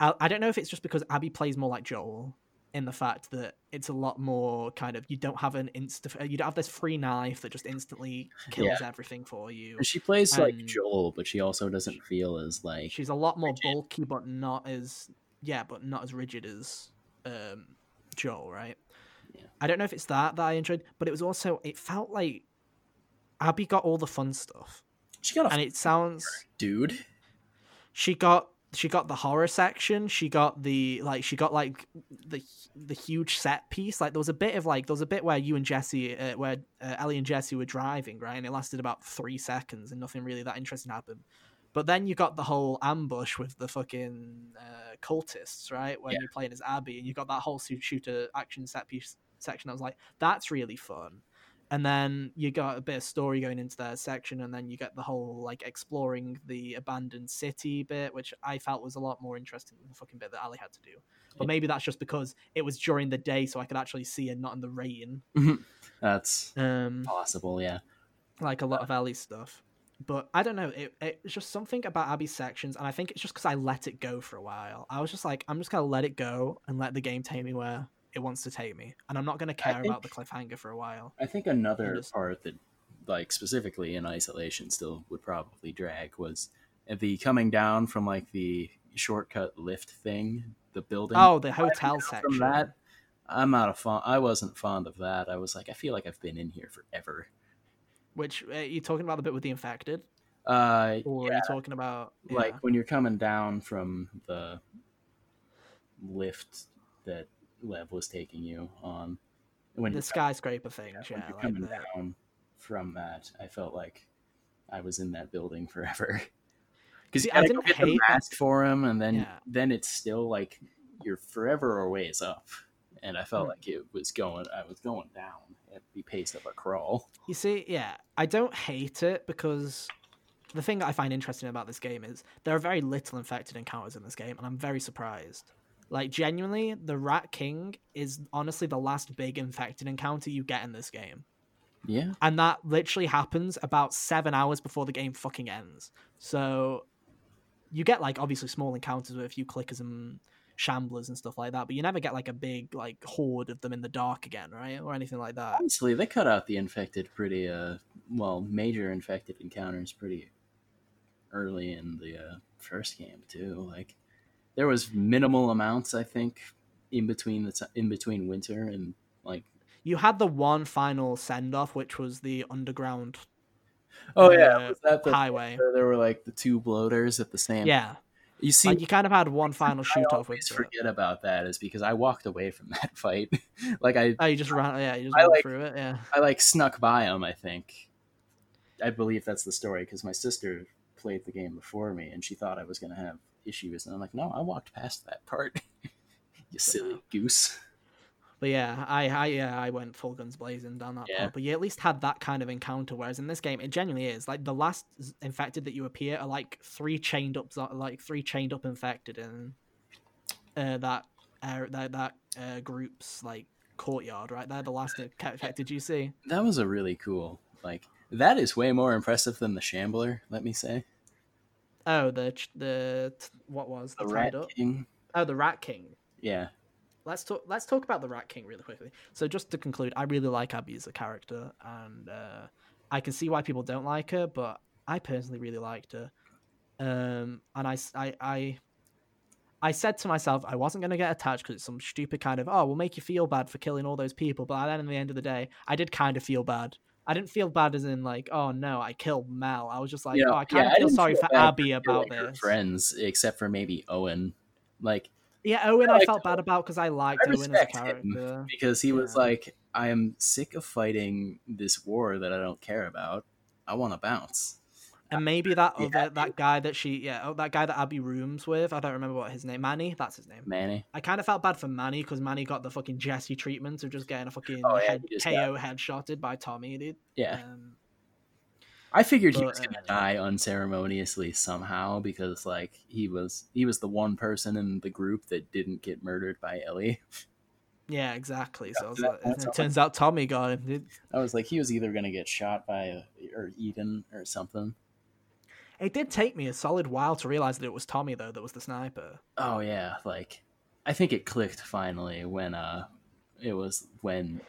I, I don't know if it's just because Abby plays more like Joel in the fact that it's a lot more kind of you don't have an insta you don't have this free knife that just instantly kills everything for you. And she plays like Joel, but she also doesn't feel as like She's a lot more rigid. bulky, but not as yeah, but not as rigid as um, Joel, right? Yeah. I don't know if it's that that I enjoyed, but it was also it felt like Abby got all the fun stuff, she got a and it sounds dude. she got she got the horror section. She got the like she got like the the huge set piece. Like there was a bit of like there was a bit where you and jesse uh, where uh, ellie and jesse were driving right? And it lasted about three seconds and nothing really that interesting happened. But then you got the whole ambush with the fucking uh, cultists right? When Yeah. you're playing as abby and you got that whole shooter action set piece section. I was like that's really fun and then you got a bit of story going into that section and then you get the whole like exploring the abandoned city bit which i felt was a lot more interesting than the fucking bit that ellie had to do but maybe that's just because it was during the day so i could actually see it not in the rain That's um possible. Yeah, like a lot of Ellie stuff. But I don't know. It, it's just something about Abby's sections, and I think it's just because I let it go for a while. I was just like, I'm just gonna let it go and let the game take me where it wants to take me, and I'm not gonna care think- about the cliffhanger for a while. I think another just- part that, like specifically in isolation, still would probably drag was the coming down from like the shortcut lift thing, the building. Oh, the hotel From section. that, I'm not a fond. I wasn't fond of that. I was like, I feel like I've been in here forever. Which uh, you talking about the bit with the infected, Uh, or are you talking about like yeah. when you're coming down from the lift that Lev was taking you on. When the skyscraper thing? Yeah, Yeah, like coming the- down from that, I felt like I was in that building forever. Because you I gotta go didn't get the hate that- for him, and then Yeah. then it's still like you're forever a ways up. And I felt Hmm. like it was going. I was going down at the pace of a crawl. You see, yeah, I don't hate it because the thing that I find interesting about this game is there are very little infected encounters in this game, and I'm very surprised. Like, genuinely, the Rat King is honestly the last big infected encounter you get in this game. Yeah, And that literally happens about seven hours before the game fucking ends. So you get, like, obviously small encounters with a few clickers and shamblers and stuff like that, but you never get, like, a big, like, horde of them in the dark again, right? Or anything like that. honestly, they cut out the infected pretty. Uh, well, major infected encounters pretty early in the uh, first game too. Like there was minimal amounts, I think, in between the t- in between winter and like. you had the one final send off, which was the underground Oh yeah, yeah, was that the highway. there were like the two bloaters at the same? Yeah, you see, like you kind of had one final shoot off with. the- forget about that is because I walked away from that fight. like I, Oh, you just ran. Yeah, you just I went like- through it. Yeah. I like snuck by him. I think. I believe that's the story because my sister played the game before me and she thought I was going to have issues, and I'm like, no, I walked past that part. you silly goose. But yeah, I, I yeah, I went full guns blazing down that Yeah. part. But you at least had that kind of encounter. Whereas in this game, it genuinely is like the last infected that you appear are like three chained up, like three chained up infected in uh, that uh, that that uh, group's like courtyard. Right, they're the last in- infected you see. That was a really cool. Like that is way more impressive than the Shambler. Let me say Oh, the the what was the the Rat up? King. Oh, the Rat King. Yeah, let's talk let's talk about the rat king really quickly so just to conclude i really like abby as a character and uh, i can see why people don't like her but i personally really liked her um, and I I I said to myself i wasn't going to get attached because it's some stupid kind of oh we'll make you feel bad for killing all those people but then at the end of the day i did kind of feel bad I didn't feel bad as in like, oh no, I killed Mel. I was just like, know, oh, I kind yeah, of feel sorry feel for Abby about her this. friends, except for maybe Owen. Like Yeah, Owen, I I felt bad about because I liked I Owen as a character. because he was like, I am sick of fighting this war that I don't care about. I want to bounce. And maybe that Yeah, other that guy that she yeah oh, that guy that Abby rooms with I don't remember what his name Manny that's his name Manny. I kind of felt bad for Manny because Manny got the fucking Jesse treatment of just getting a fucking Oh, yeah, head, he KO headshotted by Tommy dude Yeah. um, I figured he was gonna uh, die unceremoniously somehow because like he was he was the one person in the group that didn't get murdered by Ellie. yeah exactly so that- like, it turns out Tommy got him dude. I was like he was either gonna get shot by or eaten or something. It did take me a solid while to realize that it was Tommy though that was the sniper. Oh yeah, like I think it clicked finally when uh it was when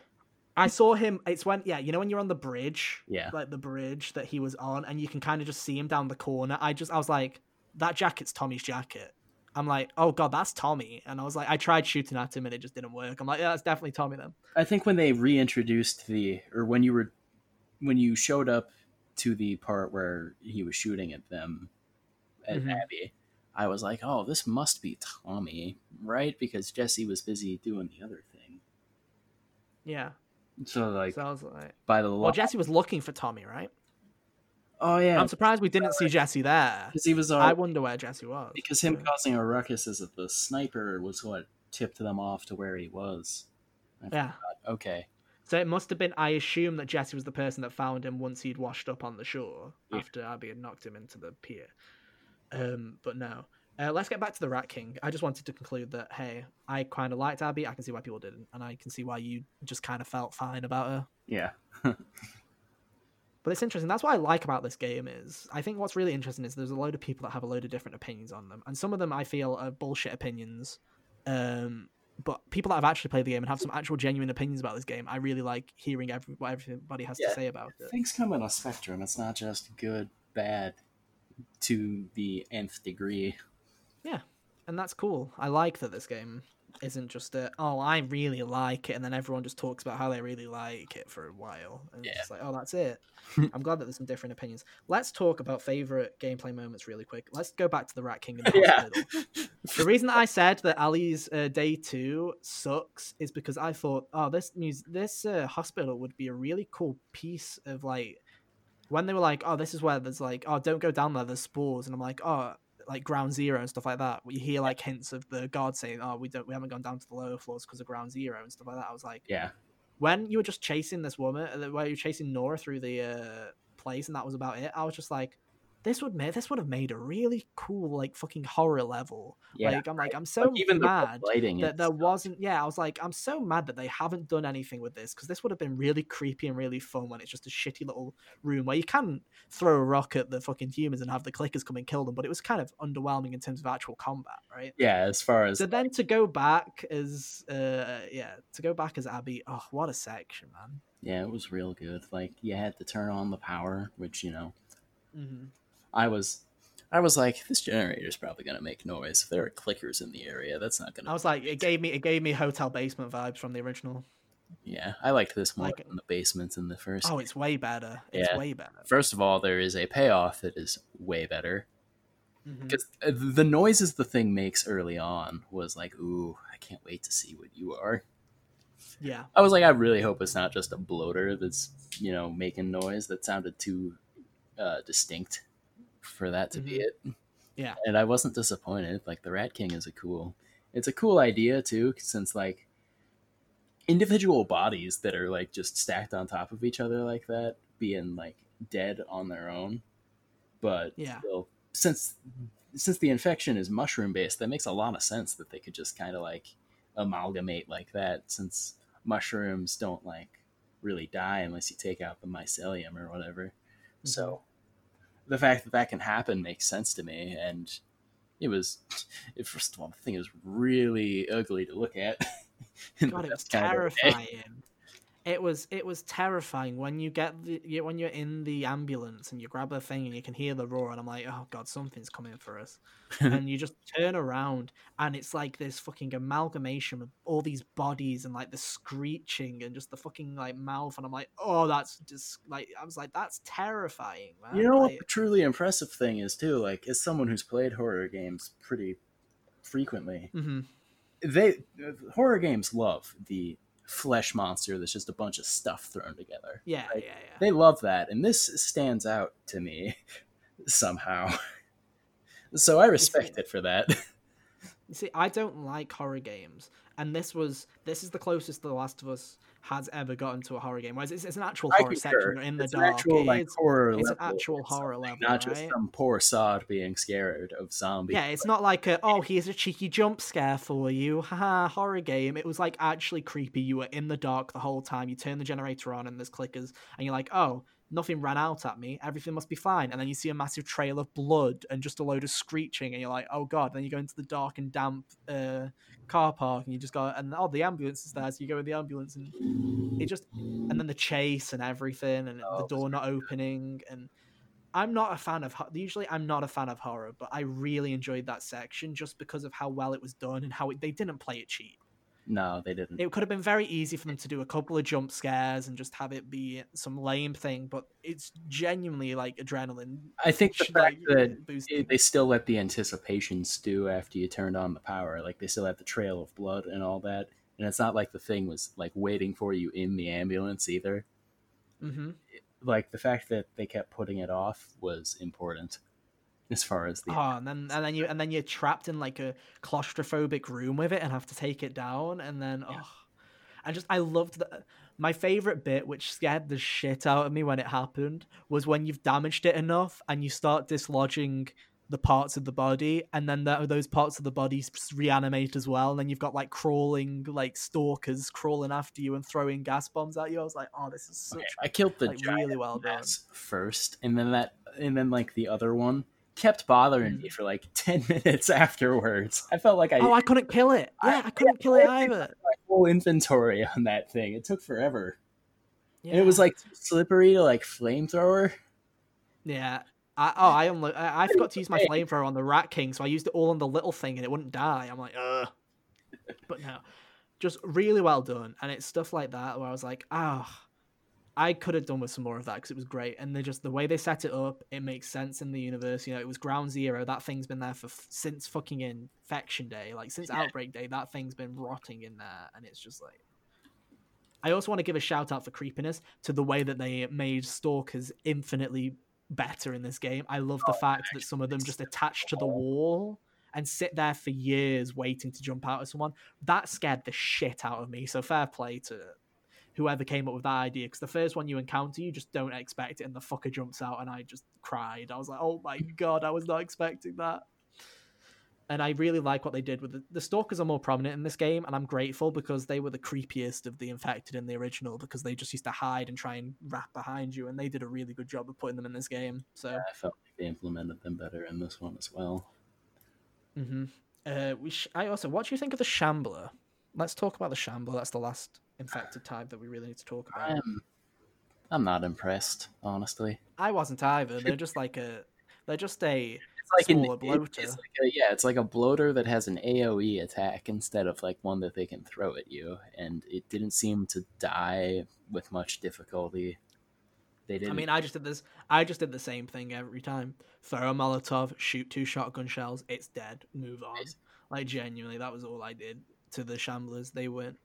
I saw him it's when yeah you know when you're on the bridge? Yeah. Like the bridge that he was on and you can kind of just see him down the corner. I just I was like that jacket's Tommy's jacket. I'm like oh god that's Tommy. And I was like I tried shooting at him and it just didn't work. I'm like yeah that's definitely Tommy then. I think when they reintroduced the or when you were when you showed up to the part where he was shooting at them at Mhm. Abby, I was like, "Oh, this must be Tommy, right?" Because Jesse was busy doing the other thing. yeah So like so I was like by the well Jesse was looking for Tommy right oh yeah, I'm surprised we didn't see Jesse there because he was I uh, wonder where Jesse was because him Yeah. causing a ruckus as the sniper was what tipped them off to where he was. I yeah forgot. Okay. So it must have been I assume that Jesse was the person that found him once he'd washed up on the shore Yeah. after Abby had knocked him into the pier um but no uh, let's get back to the Rat King. I just wanted to conclude that hey, I kind of liked Abby. I can see why people didn't, and I can see why you just kind of felt fine about her. Yeah. But it's interesting. That's what I like about this game is I think what's really interesting is there's a load of people that have a load of different opinions on them, and some of them I feel are bullshit opinions. Um, but people that have actually played the game and have some actual genuine opinions about this game, I really like hearing every, what everybody has Yeah. to say about it. Things come in a spectrum. It's not just good, bad, to the nth degree. Yeah, and that's cool. I like that this game isn't just a oh I really like it, and then everyone just talks about how they really like it for a while, and Yeah. it's just like oh that's it. I'm glad that there's some different opinions. Let's talk about favorite gameplay moments really quick. Let's go back to the Rat King in the Yeah. hospital. The reason that I said that Ellie's uh, day two sucks is because I thought, oh, this mus- this uh, hospital would be a really cool piece of like when they were like, oh, this is where there's like, oh, don't go down there, there's spores, and I'm like, oh, like ground zero and stuff like that. You hear like hints of the guard saying, oh, we don't, we haven't gone down to the lower floors because of ground zero and stuff like that. I was like, Yeah. when you were just chasing this woman, uh, where you were chasing Nora through the uh, place, and that was about it. I was just like, this would make this would have made a really cool like fucking horror level. Yeah. like I'm like I'm so Like, even mad the that there wasn't. Yeah, I was like I'm so mad that they haven't done anything with this because this would have been really creepy and really fun when it's just a shitty little room where you can throw a rock at the fucking humans and have the clickers come and kill them, but it was kind of underwhelming in terms of actual combat, right? Yeah, as far as So then to go back as uh yeah to go back as Abby, oh what a section, man. yeah, it was real good. Like you had to turn on the power, which you know, hmm I was, I was like, this generator's probably gonna make noise. If there are clickers in the area, that's not gonna. I was like, it gave me it gave me hotel basement vibes from the original. Yeah, I liked this more Like- than the basements in the first. Oh, it's way better. It's Yeah. way better. First of all, there is a payoff that is way better because the noises the thing makes early on was like, ooh, I can't wait to see what you are. Yeah, I was like, I really hope it's not just a bloater that's you know making noise. That sounded too uh, distinct for that to be mm-hmm. it. Yeah. and I wasn't disappointed. Like the Rat King is a cool. It's a cool idea too, since like individual bodies that are like just stacked on top of each other like that, being like dead on their own, but Yeah. still, since since the infection is mushroom based, that makes a lot of sense that they could just kind of like amalgamate like that, since mushrooms don't like really die unless you take out the mycelium or whatever. So mm-hmm. The fact that that can happen makes sense to me, and it was. It, first of all, the thing is really ugly to look at. God, it was terrifying. It was it was terrifying when you get the when you're in the ambulance and you grab the thing and you can hear the roar and I'm like, oh god, something's coming for us. and you just turn around and it's like this fucking amalgamation of all these bodies and like the screeching and just the fucking like mouth and I'm like, oh, that's just like I was like, that's terrifying, man. You know what the truly impressive thing is too? Like, as someone who's played horror games pretty frequently, mhm. they horror games love the flesh monster that's just a bunch of stuff thrown together. Yeah, Like, yeah, yeah. They love that, and this stands out to me somehow. So I respect it for that. You see, I don't like horror games, and this was this is the closest to The Last of Us has ever gotten to a horror game. Whereas it's, it's an actual I horror section in the it's an dark. actual like it's, horror. it's an actual or horror level, not just right? some poor sod being scared of zombies. yeah, it's not like a, oh, here's a cheeky jump scare for you, haha, horror game. It was like actually creepy. You were in the dark the whole time. You turn the generator on and there's clickers, and you're like, oh, nothing ran out at me. Everything must be fine. And then you see a massive trail of blood and just a load of screeching, and you're like, oh god. Then you go into the dark and damp uh, car park, and you just go, and oh, the ambulance is there. So you go in the ambulance, and it just, and then the chase and everything, and Oh, the door not opening, and I'm not a fan of usually I'm not a fan of horror, but I really enjoyed that section just because of how well it was done and how it, they didn't play it cheap. No, they didn't. It could have been very easy for them to do a couple of jump scares and just have it be some lame thing, but it's genuinely like adrenaline. I think the fact like, that they still let the anticipation stew after you turned on the power. Like they still had the trail of blood and all that. And it's not like the thing was like waiting for you in the ambulance either. Mhm. Like the fact that they kept putting it off was important as far as the Oh, and then and then you and then you're trapped in like a claustrophobic room with it and have to take it down, and then Yeah. oh, I just I loved the my favorite bit, which scared the shit out of me when it happened, was when you've damaged it enough and you start dislodging the parts of the body, and then the, those parts of the body reanimate as well. And then you've got like crawling, like stalkers crawling after you and throwing gas bombs at you. I was like, oh, this is such Okay, I killed the like, giant really well done. first, and then that, and then like the other one kept bothering Mm. me for like ten minutes afterwards. I felt like I Oh, I couldn't kill it. Yeah, I couldn't kill it either. my whole inventory on that thing. It took forever, Yeah. and it was like slippery to like flamethrower. Yeah. I, oh, I, unlo- I I forgot to use my flamethrower on the Rat King, so I used it all on the little thing and it wouldn't die. I'm like, ugh. But no, just really well done. And it's stuff like that where I was like, ah, I could have done with some more of that because it was great. And they just the way they set it up, it makes sense in the universe. You know, it was Ground Zero. That thing's been there for since fucking Infection Day, like since Yeah. Outbreak Day. That thing's been rotting in there, and it's just like. I also want to give a shout out for creepiness to the way that they made stalkers infinitely better in this game. I love the fact that some of them just attach to the wall and sit there for years waiting to jump out at someone. That scared the shit out of me. So fair play to whoever came up with that idea because the first one you encounter, you just don't expect it, and the fucker jumps out, and I just cried. I was like, "Oh my god, I was not expecting that." And I really like what they did with the, the stalkers are more prominent in this game, and I'm grateful because they were the creepiest of the infected in the original because they just used to hide and try and wrap behind you, and they did a really good job of putting them in this game. So I felt like they implemented them better in this one as well. hmm Uh, we sh- I also, what do you think of the Shambler? Let's talk about the Shambler. That's the last infected type that we really need to talk about. I'm, I'm not impressed, honestly. I wasn't either. They're just like a, they're just a It's like an, Smaller it- bloater. it's like a, yeah, it's like a bloater that has an AOE attack instead of like one that they can throw at you, and it didn't seem to die with much difficulty. They didn't. I mean, I just did this. I just did the same thing every time. Throw a Molotov, shoot two shotgun shells. It's dead. Move on. Like genuinely, that was all I did to the Shamblers. They weren't.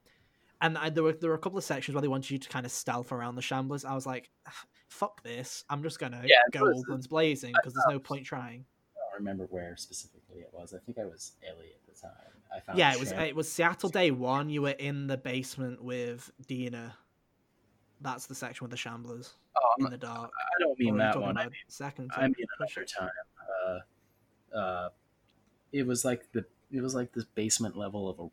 And I, there were there were a couple of sections where they wanted you to kind of stealth around the Shamblers. I was like, "Ah, "Fuck this! I'm just gonna Yeah, go all guns blazing because there's no point trying." I don't remember where specifically it was. I think I was Ellie at the time. I found Yeah, it was it was Seattle Day One. You were in the basement with Dina. That's the section with the Shamblers Oh, in the dark. I don't mean that one. I about second. I mean another time. Uh, uh, it was like the it was like this basement level of a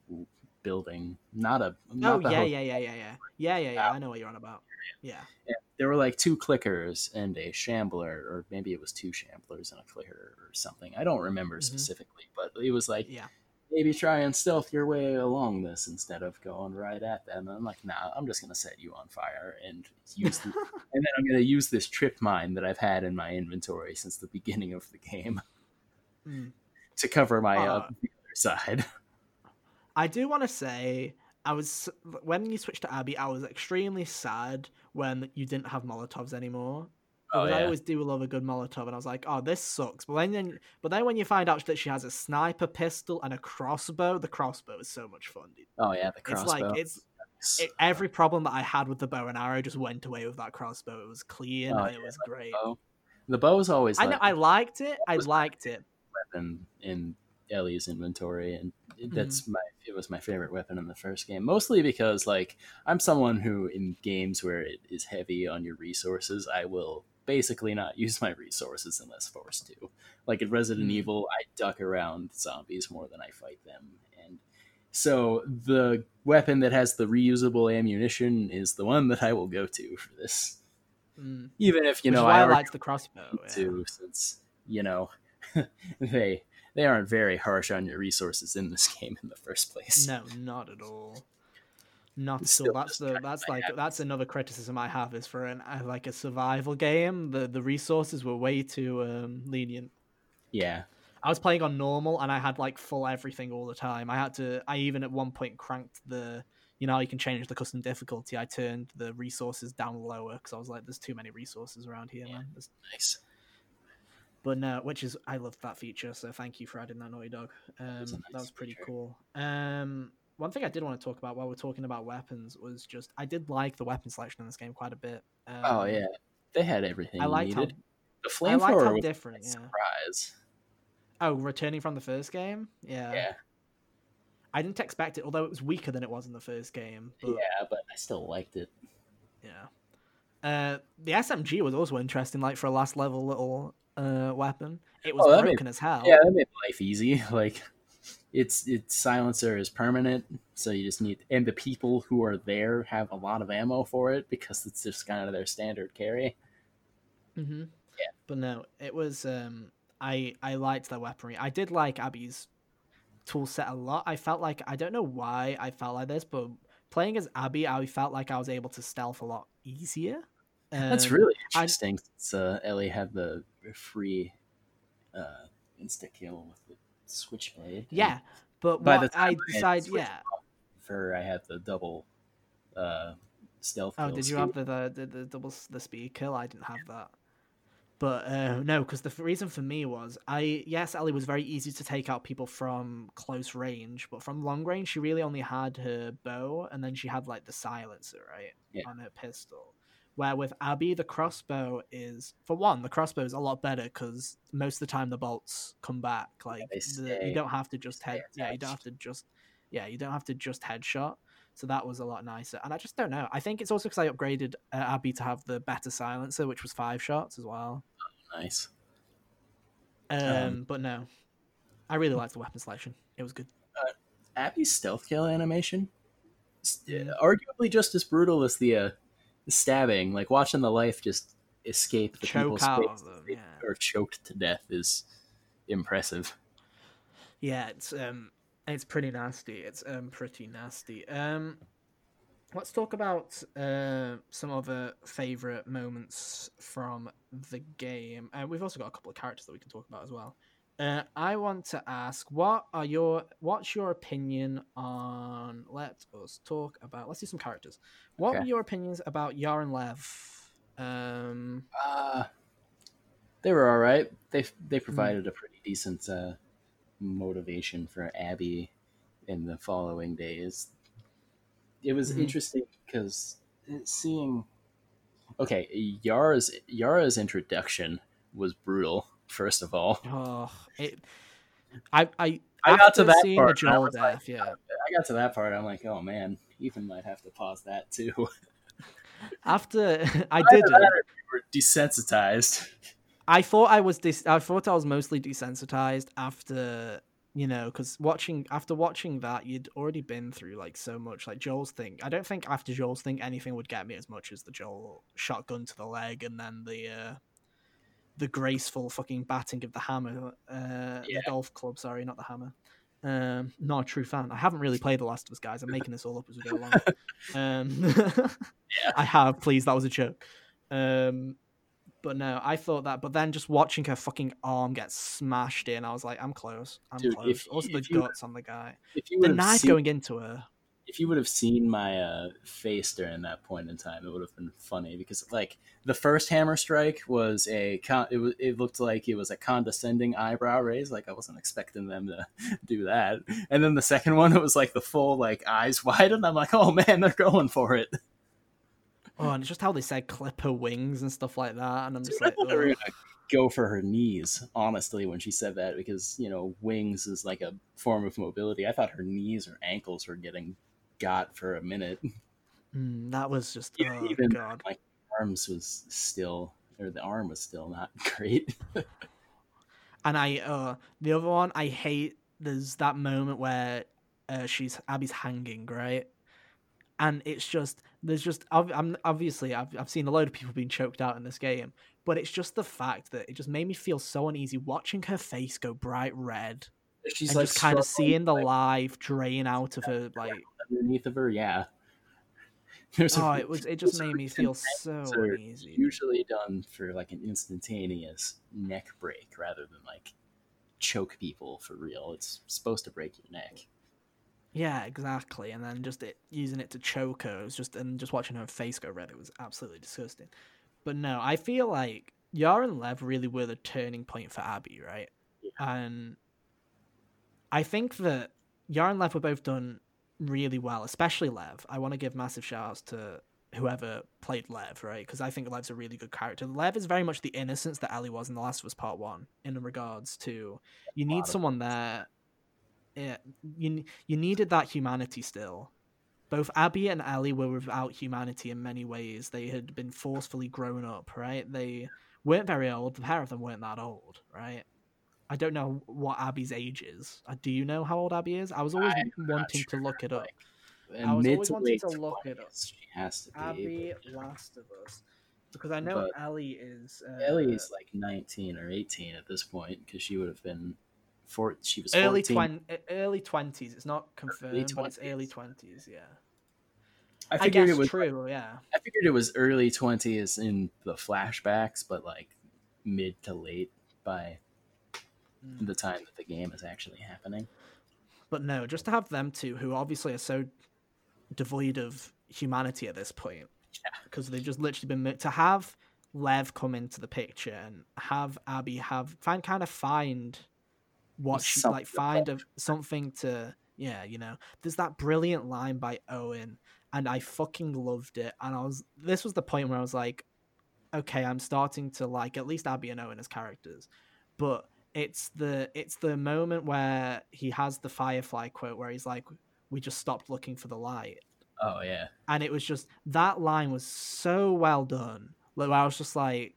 building, not a. Oh Not the yeah, yeah, yeah, yeah, yeah, yeah, yeah, yeah. I know what you're on about. Yeah. and There were like two clickers and a shambler, or maybe it was two shamblers and a clicker or something. I don't remember Mhm. specifically, but it was like Yeah. maybe try and stealth your way along this instead of going right at them. And I'm like, nah, I'm just gonna set you on fire and use the, and then I'm gonna use this trip mine that I've had in my inventory since the beginning of the game Mm. to cover my uh, Uh, the other side. I do want to say I was when you switched to Abby, I was extremely sad when you didn't have Molotovs anymore. Oh, Because I always do love a good Molotov, and I was like, "Oh, this sucks." But then, but then when you find out that she has a sniper pistol and a crossbow, the crossbow is so much fun. Dude. Oh yeah, the crossbow. It's like it's it, every problem that I had with the bow and arrow just went away with that crossbow. It was clean, Oh, it yeah, was great. The bow. The bow's always I like know I liked it. I liked it. weapon in Ellie's inventory, and Mm-hmm. that's my it was my favorite weapon in the first game. Mostly because like I'm someone who in games where it is heavy on your resources, I will basically not use my resources unless forced to. Like in Resident Mm. Evil, I duck around zombies more than I fight them, and so the weapon that has the reusable ammunition is the one that I will go to for this. Mm. Even if you Which know I I liked the crossbow. yeah. since you know they they aren't very harsh on your resources in this game in the first place. No, not at all. Not It's at all. That's the that's like that's another criticism I have is for an uh, like a survival game. The the resources were way too um, lenient. Yeah, I was playing on normal and I had like full everything all the time. I had to. I even at one point cranked the. You know, you can change the custom difficulty. I turned the resources down lower because I was like, "There's too many resources around here, Yeah. man." There's nice. But no, which is I love that feature. So thank you for adding that Naughty Dog. Um, a that was pretty feature. cool. Um, one thing I did want to talk about while we're talking about weapons was just I did like the weapon selection in this game quite a bit. Um, Oh yeah, they had everything I liked how needed. The I liked flamethrower was different. a Yeah. surprise. Oh, returning from the first game. Yeah. Yeah, I didn't expect it, although it was weaker than it was in the first game. But yeah, but I still liked it. yeah. Uh, the SMG was also interesting, like for a last level little uh, weapon. It was Oh, broken made- as hell. Yeah, that made life easy. Like its its silencer is permanent, so you just need and the people who are there have a lot of ammo for it because it's just kind of their standard carry. hmm Yeah. But no, it was. Um, I I liked their weaponry. I did like Abby's tool set a lot. I felt like I don't know why I felt like this, but playing as Abby, I felt like I was able to stealth a lot easier. That's Um, really I- interesting. since uh, Ellie had the free uh, insta kill with the switchblade. Yeah, but By the time I I decided, yeah. For I had the double uh, stealth. Oh, did you have the the, the, the double the speed kill? I didn't have that. But uh, no, because the reason for me was I yes, Ellie was very easy to take out people from close range, but from long range she really only had her bow, and then she had like the silencer right Yeah. on her pistol. Where with Abby, the crossbow is for one, the crossbow is a lot better because most of the time the bolts come back. Like the, you don't have to just head. Yeah, you don't have to just. Yeah, you don't have to just headshot. So that was a lot nicer. And I just don't know. I think it's also because I upgraded uh, Abby to have the better silencer, which was five shots as well. Nice. Um, Um, but no, I really liked the weapon selection. It was good. Abby's stealth kill animation, s- Mhm. arguably just as brutal as the uh, stabbing. Like watching the life just escape the Choke people's out them, or choked to death is impressive. Yeah, it's um, it's pretty nasty. It's um, pretty nasty. Um, let's talk about uh some other favorite moments from the game. And we've also got a couple of characters that we can talk about as well. Uh, I want to ask, what are your, what's your opinion on? Let us talk about. Let's do some characters. What Okay. were your opinions about Yar and Lev? Um, Uh, they were all right. They Hmm. they provided a pretty decent uh, motivation for Abby in the following days. It was Mhm. interesting because seeing okay Yara's Yara's introduction was brutal. First of all, oh, it. I I I got to that part, the I Joel was like, death, yeah. I got to that part. I'm like, oh man, Ethan might have to pause that too. After I did that were desensitized. I thought I was dis- I thought I was mostly desensitized after you know because watching after watching that you'd already been through like so much like Joel's thing. I don't think after Joel's thing anything would get me as much as the Joel shotgun to the leg and then the uh the graceful fucking batting of the hammer, uh, Yeah. the golf club. Sorry, not the hammer. Um, not a true fan. I haven't really played The Last of Us, guys. I'm making this all up as we go along. Um, yeah. I have. Please, that was a joke. Um, but no, I thought that. But then just watching her fucking arm get smashed in, I was like, I'm close. I'm Dude, close. if- also, the if you- guts on the guy. If you The knife seen, going into her. If you would have seen my uh, face during that point in time, it would have been funny because like the first hammer strike was a con- it was it looked like it was a condescending eyebrow raise, like I wasn't expecting them to do that, and then the second one it was like the full like eyes wide, and I'm like, oh man, they're going for it. Oh, and it's just how they said clip her wings and stuff like that. And I'm just Dude, like, thought they were "Ugh." gonna go for her knees, honestly, when she said that because you know wings is like a form of mobility. I thought her knees or ankles were getting got for a minute. Mm, that was just, Yeah, oh, even- God. Arms was still, or the arm was still not great. And I, uh, the other one, I hate. There's that moment where uh, she's Abby's hanging, right? And it's just there's just I'm obviously I've I've seen a load of people being choked out in this game, but it's just the fact that it just made me feel so uneasy watching her face go bright red She's and like just kind of seeing the like, life drain out of her like underneath of her. Yeah, there's a oh it was it just made me feel so uneasy. usually done for like an instantaneous neck break rather than like choke people for real. It's supposed to break your neck. Yeah, exactly. And then just it using it to choke her, it was just and just watching her face go red, it was absolutely disgusting. But no, I feel like Yara and Lev really were the turning point for Abby, right? And I think that Yara and Lev were both done really well, especially Lev. I want to give massive shout outs to whoever played Lev, right? Because I think Lev's a really good character. Lev is very much the innocence that Ellie was in The Last of Us Part 1 in regards to you need someone there. Yeah, you you needed that humanity still. Both Abby and Ellie were without humanity in many ways. They had been forcefully grown up, right? They weren't very old. The pair of them weren't that old, right? I don't know what Abby's age is. Uh, Do you know how old Abby is? I was always I'm wanting sure, to look it up. like, I was always wanting to look it up. She has to be. Abby but Last of Us, because I know But Ellie is. Uh, Ellie's like 19 or 18 at this point because she would have been four. She was early 14. twen- early twenties. It's not confirmed, but it's early twenties. Yeah, I I, figured guess it was. true. yeah, I figured it was early 20s in the flashbacks, but like mid to late by Mm. the time that the game is actually happening. but no, just to have them two, who obviously are so devoid of humanity at this point, because they've just literally been to have Lev come into the picture and have Abby have find kind of find what she like find of something to yeah you know there's that brilliant line by Owen and I fucking loved it and I was this was the point where I was like okay I'm starting to like at least Abby and Owen as characters but it's the it's the moment where he has the firefly quote where he's like we just stopped looking for the light Oh yeah, and it was just that line was so well done. Like I was just like,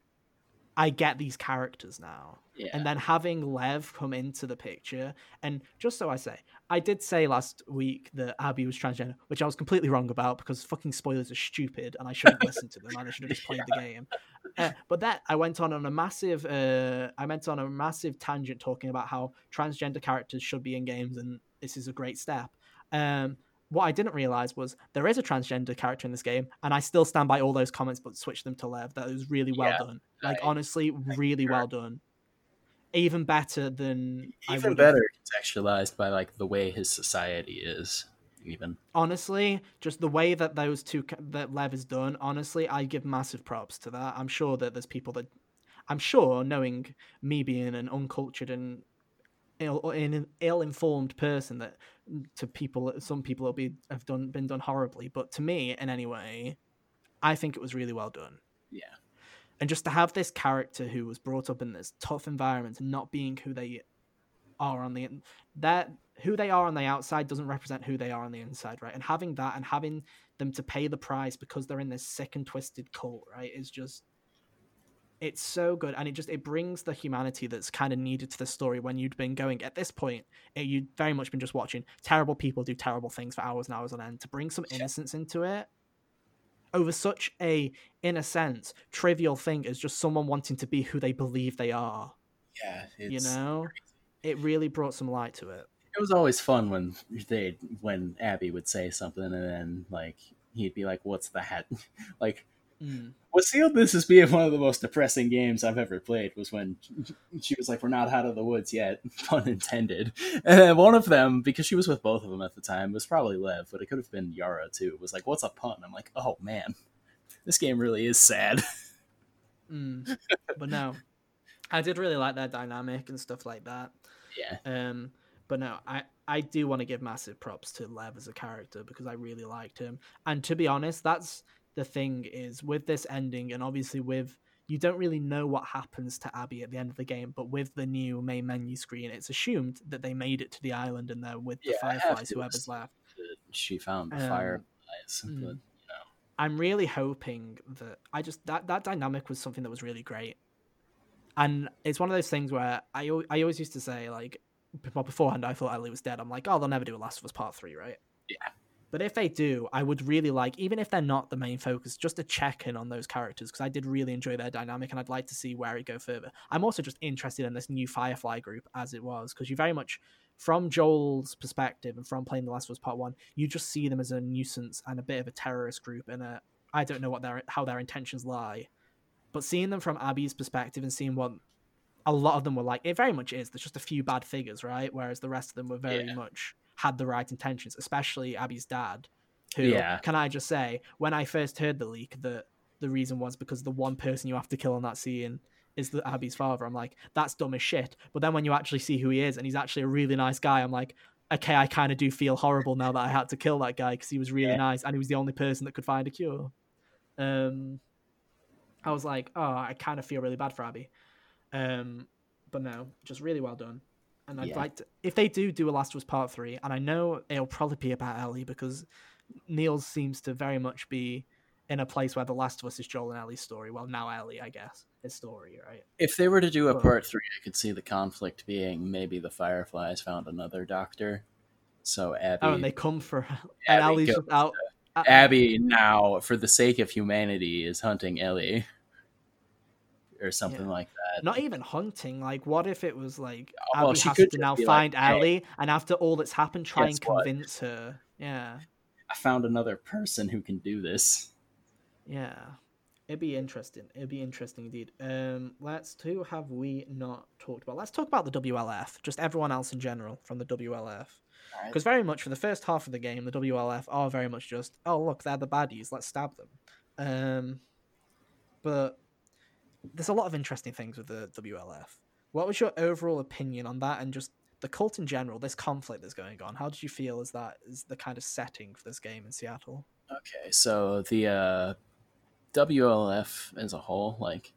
I get these characters now. yeah. And then having Lev come into the picture, and just so I say, I did say last week that Abby was transgender, which I was completely wrong about because fucking spoilers are stupid, and I shouldn't listen to them, and I should have just played the game. Uh, but that I went on on a massive, uh, I went on a massive tangent talking about how transgender characters should be in games, and this is a great step. Um, what I didn't realize was there is a transgender character in this game, and I still stand by all those comments, but switch them to Lev. That was really well Yeah, done. Like I- honestly, really well done. Even better than even better contextualized by like the way his society is. Even honestly, just the way that those two that Lev is done. Honestly, I give massive props to that. I'm sure that there's people that, I'm sure, knowing me being an uncultured and ill in, ill-informed person, that to people, some people will be have done been done horribly. But to me, in any way, I think it was really well done. yeah, and just to have this character who was brought up in this tough environment and not being who they are on the that who they are on the outside doesn't represent who they are on the inside right? And having that and having them to pay the price because they're in this sick and twisted cult right is just it's so good. And it just it brings the humanity that's kind of needed to the story when you'd been going at this point it, you'd very much been just watching terrible people do terrible things for hours and hours on end to bring some innocence into it over such a in a sense trivial thing as just someone wanting to be who they believe they are yeah. you know it really brought some light to it it was always fun when they when Abby would say something and then like he'd be like, "What's that?" like what sealed this as being one of the most depressing games I've ever played was when she was like, "We're not out of the woods yet," pun intended. And then one of them, because she was with both of them at the time, was probably Lev, but it could have been Yara too. Was like, "What's a pun?" I'm like, "Oh man, this game really is sad." Mm. but no i did really like their dynamic and stuff like that yeah, um but no i i do want to give massive props to lev as a character because i really liked him and to be honest that's the thing is with this ending and obviously with you don't really know what happens to abby at the end of the game but with the new main menu screen it's assumed that they made it to the island and they're with the Yeah, I fireflies whoever's left she found the Um, fireflies, mm. but I'm really hoping that I just that that dynamic was something that was really great, and it's one of those things where I I always used to say like, well beforehand I thought Ellie was dead. I'm like, oh, they'll never do a Last of Us Part Three, right? Yeah. But if they do, I would really like, even if they're not the main focus, just to check in on those characters because I did really enjoy their dynamic and I'd like to see where it go further. I'm also just interested in this new Firefly group as it was because you very much, from Joel's perspective and from playing The Last of Us Part One, you just see them as a nuisance and a bit of a terrorist group and a I don't know what their how their intentions lie, but seeing them from Abby's perspective and seeing what a lot of them were like, it very much is. There's just a few bad figures, right? Whereas the rest of them were very Yeah. much had the right intentions, especially Abby's dad, who Yeah. can I just say, when I first heard the leak, that the reason was because the one person you have to kill in that scene is the Abby's father. I'm like, that's dumb as shit. But then when you actually see who he is and he's actually a really nice guy, I'm like, okay, I kind of do feel horrible now that I had to kill that guy because he was really Yeah. nice and he was the only person that could find a cure. Um, I was like, oh, I kind of feel really bad for Abby. Um, but no, just really well done. And I'd Yeah. like to, if they do do a Last of Us Part Three, and I know it'll probably be about Ellie because Neil seems to very much be in a place where The Last of Us is Joel and Ellie's story. Well, now Ellie, I guess. his story, right? If they were to do a Well- part three, I could see the conflict being maybe the Fireflies found another doctor. So Abby, Oh, and they come for and Abby goes just out. Abby now, for the sake of humanity, is hunting Ellie, or something Yeah. like that. Not even hunting. Like, what if it was like Oh, well, she has could to now be like, find "Hey." Ellie, and after all that's happened, try and Guess what? convince her. Yeah, I found another person who can do this. yeah. It'd be interesting. It'd be interesting indeed. Um, let's who have we not talked about? Let's talk about the WLF. Just everyone else in general from the WLF. Because very much for the first half of the game, the WLF are very much just, oh look, they're the baddies, let's stab them. Um, but there's a lot of interesting things with the WLF. What was your overall opinion on that, and just the cult in general? This conflict that's going on. How did you feel as that is the kind of setting for this game in Seattle? Okay, so the uh, WLF as a whole, like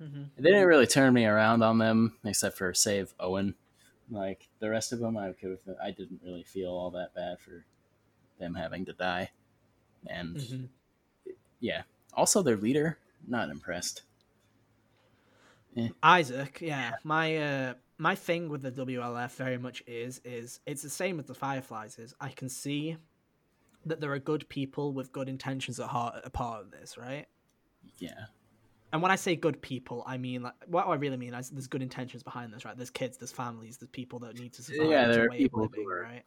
Mm-hmm. they didn't really turn me around on them, except for save Owen. Like the rest of them, I could I didn't really feel all that bad for them having to die, and Mm-hmm. yeah. Also, their leader, not impressed. Isaac, yeah, my uh, my thing with the WLF very much is is it's the same with the Fireflies. Is I can see that there are good people with good intentions at heart a part of this, right? Yeah, And when I say good people, I mean like what I really mean is there's good intentions behind this, right? There's kids, there's families, there's people that need to survive. Yeah, there are people who are- right?